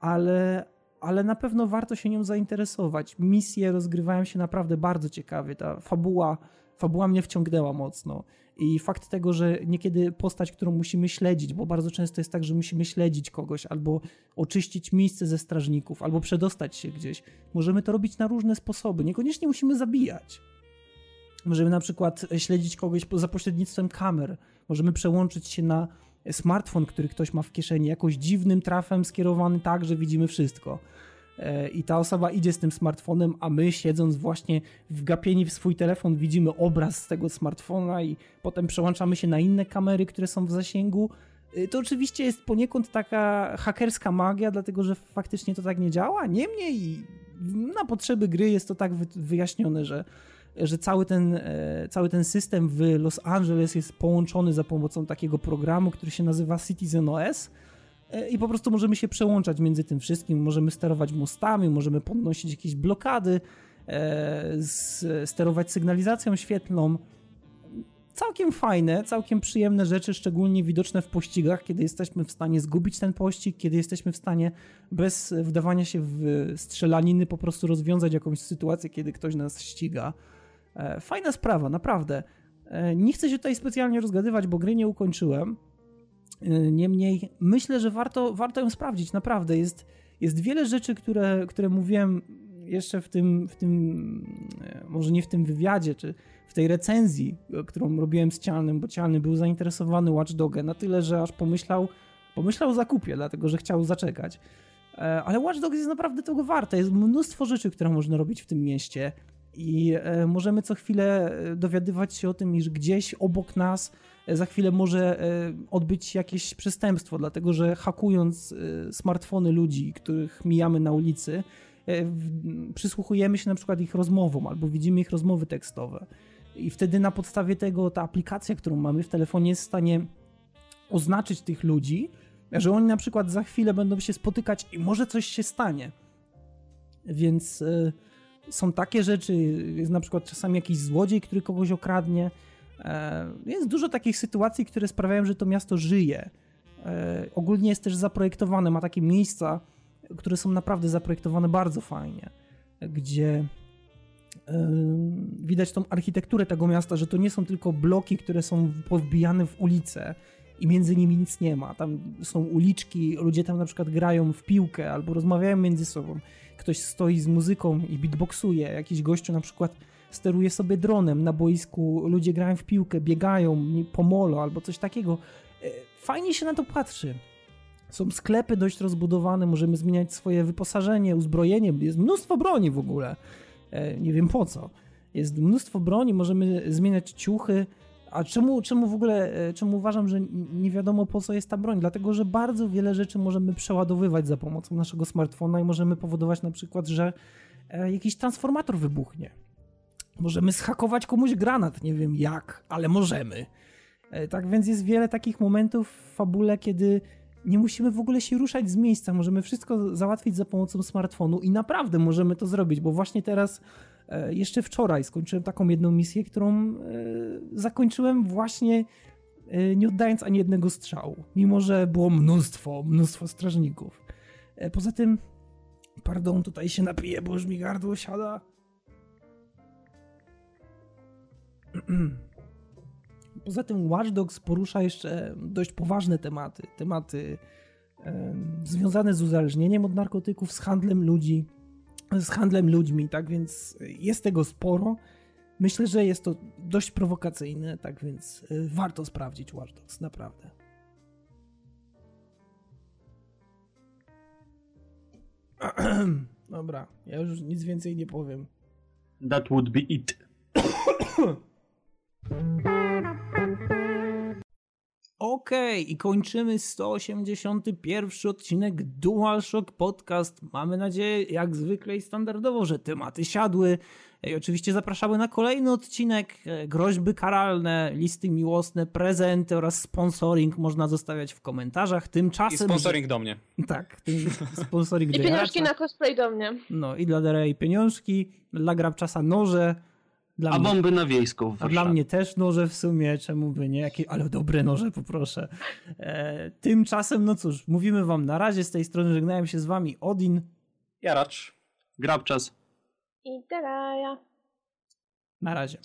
ale, ale na pewno warto się nią zainteresować. Misje rozgrywają się naprawdę bardzo ciekawie. Ta fabuła, fabuła mnie wciągnęła mocno. I fakt tego, że niekiedy postać, którą musimy śledzić, bo bardzo często jest tak, że musimy śledzić kogoś, albo oczyścić miejsce ze strażników, albo przedostać się gdzieś. Możemy to robić na różne sposoby. Niekoniecznie musimy zabijać. Możemy na przykład śledzić kogoś za pośrednictwem kamer. Możemy przełączyć się na smartfon, który ktoś ma w kieszeni, jakoś dziwnym trafem skierowany tak, że widzimy wszystko. E, i ta osoba idzie z tym smartfonem, a my siedząc właśnie wgapieni w swój telefon widzimy obraz z tego smartfona i potem przełączamy się na inne kamery, które są w zasięgu. E, to oczywiście jest poniekąd taka hakerska magia, dlatego że faktycznie to tak nie działa. Niemniej na potrzeby gry jest to tak wyjaśnione, że, że cały, ten, e, cały ten system w Los Angeles jest połączony za pomocą takiego programu, który się nazywa Citizen OS i po prostu możemy się przełączać między tym wszystkim, możemy sterować mostami, możemy podnosić jakieś blokady, e, sterować sygnalizacją świetlną. Całkiem fajne, całkiem przyjemne rzeczy, szczególnie widoczne w pościgach, kiedy jesteśmy w stanie zgubić ten pościg, kiedy jesteśmy w stanie bez wdawania się w strzelaniny po prostu rozwiązać jakąś sytuację, kiedy ktoś nas ściga. E, fajna sprawa, naprawdę. Nie chcę się tutaj specjalnie rozgadywać, bo gry nie ukończyłem. Y, niemniej myślę, że warto, warto ją sprawdzić, naprawdę. Jest, jest wiele rzeczy, które, które mówiłem jeszcze w tym, w tym, e, może nie w tym wywiadzie, czy w tej recenzji, którą robiłem z Cialnym, bo Cialny był zainteresowany Watch Dog'em na tyle, że aż pomyślał, pomyślał o zakupie, dlatego że chciał zaczekać. E, ale Watch Dogs jest naprawdę tego warte. Jest mnóstwo rzeczy, które można robić w tym mieście i e, możemy co chwilę dowiadywać się o tym, iż gdzieś obok nas za chwilę może e, odbyć jakieś przestępstwo, dlatego że hakując e, smartfony ludzi, których mijamy na ulicy, e, przysłuchujemy się na przykład ich rozmowom albo widzimy ich rozmowy tekstowe. I wtedy na podstawie tego ta aplikacja, którą mamy w telefonie jest w stanie oznaczyć tych ludzi, że oni na przykład za chwilę będą się spotykać i może coś się stanie. Więc są takie rzeczy, jest na przykład czasami jakiś złodziej, który kogoś okradnie, E, jest dużo takich sytuacji, które sprawiają, że to miasto żyje. E, ogólnie jest też zaprojektowane, ma takie miejsca, które są naprawdę zaprojektowane bardzo fajnie, gdzie e, widać tą architekturę tego miasta, że to nie są tylko bloki, które są powbijane w ulice i między nimi nic nie ma. Tam są uliczki, ludzie tam na przykład grają w piłkę albo rozmawiają między sobą. Ktoś stoi z muzyką i beatboxuje, jakiś gościu na przykład steruje sobie dronem na boisku, ludzie grają w piłkę, biegają po molo albo coś takiego. E, fajnie się na to patrzy. Są sklepy dość rozbudowane, możemy zmieniać swoje wyposażenie, uzbrojenie, jest mnóstwo broni w ogóle. E, nie wiem po co. Jest mnóstwo broni, możemy zmieniać ciuchy. A czemu, czemu w ogóle, e, czemu uważam, że nie wiadomo po co jest ta broń? Dlatego, że bardzo wiele rzeczy możemy przeładowywać za pomocą naszego smartfona i możemy powodować na przykład, że jakiś transformator wybuchnie Możemy schakować komuś granat, nie wiem jak, ale możemy. E, tak więc jest wiele takich momentów w fabule, kiedy nie musimy w ogóle się ruszać z miejsca, możemy wszystko załatwić za pomocą smartfonu i naprawdę możemy to zrobić, bo właśnie teraz, e, jeszcze wczoraj skończyłem taką jedną misję, którą e, zakończyłem właśnie nie oddając ani jednego strzału, mimo że było mnóstwo, mnóstwo strażników. Poza tym, pardon, tutaj się napiję, bo już mi gardło siada. <clears throat> Poza tym Watch Dogs porusza jeszcze dość poważne tematy. Tematy e, związane z uzależnieniem od narkotyków, z handlem ludzi, z handlem ludźmi, tak więc jest tego sporo. Myślę, że jest to dość prowokacyjne, tak więc e, warto sprawdzić Watch Dogs, naprawdę. <clears throat> Dobra, ja już nic więcej nie powiem. That would be it. <coughs> Okej, okay, i kończymy 181 odcinek DualShock Podcast. Mamy nadzieję, jak zwykle i standardowo, że tematy siadły. I oczywiście zapraszamy na kolejny odcinek. E, groźby karalne, listy miłosne, prezenty oraz sponsoring można zostawiać w komentarzach. Tymczasem. I sponsoring do mnie. <laughs> Tak, sponsoring I pieniążki na cosplay do mnie. No i dla Derei pieniążki, dla Grabczasa noże. Dla a mnie, bomby na wiejską A dla mnie też noże w sumie, czemu by nie? Jakie, ale dobre noże poproszę. E, tymczasem, no cóż, mówimy wam na razie z tej strony, żegnają się z wami Odin. Jaracz. Grabczas. I Teraja. Na razie.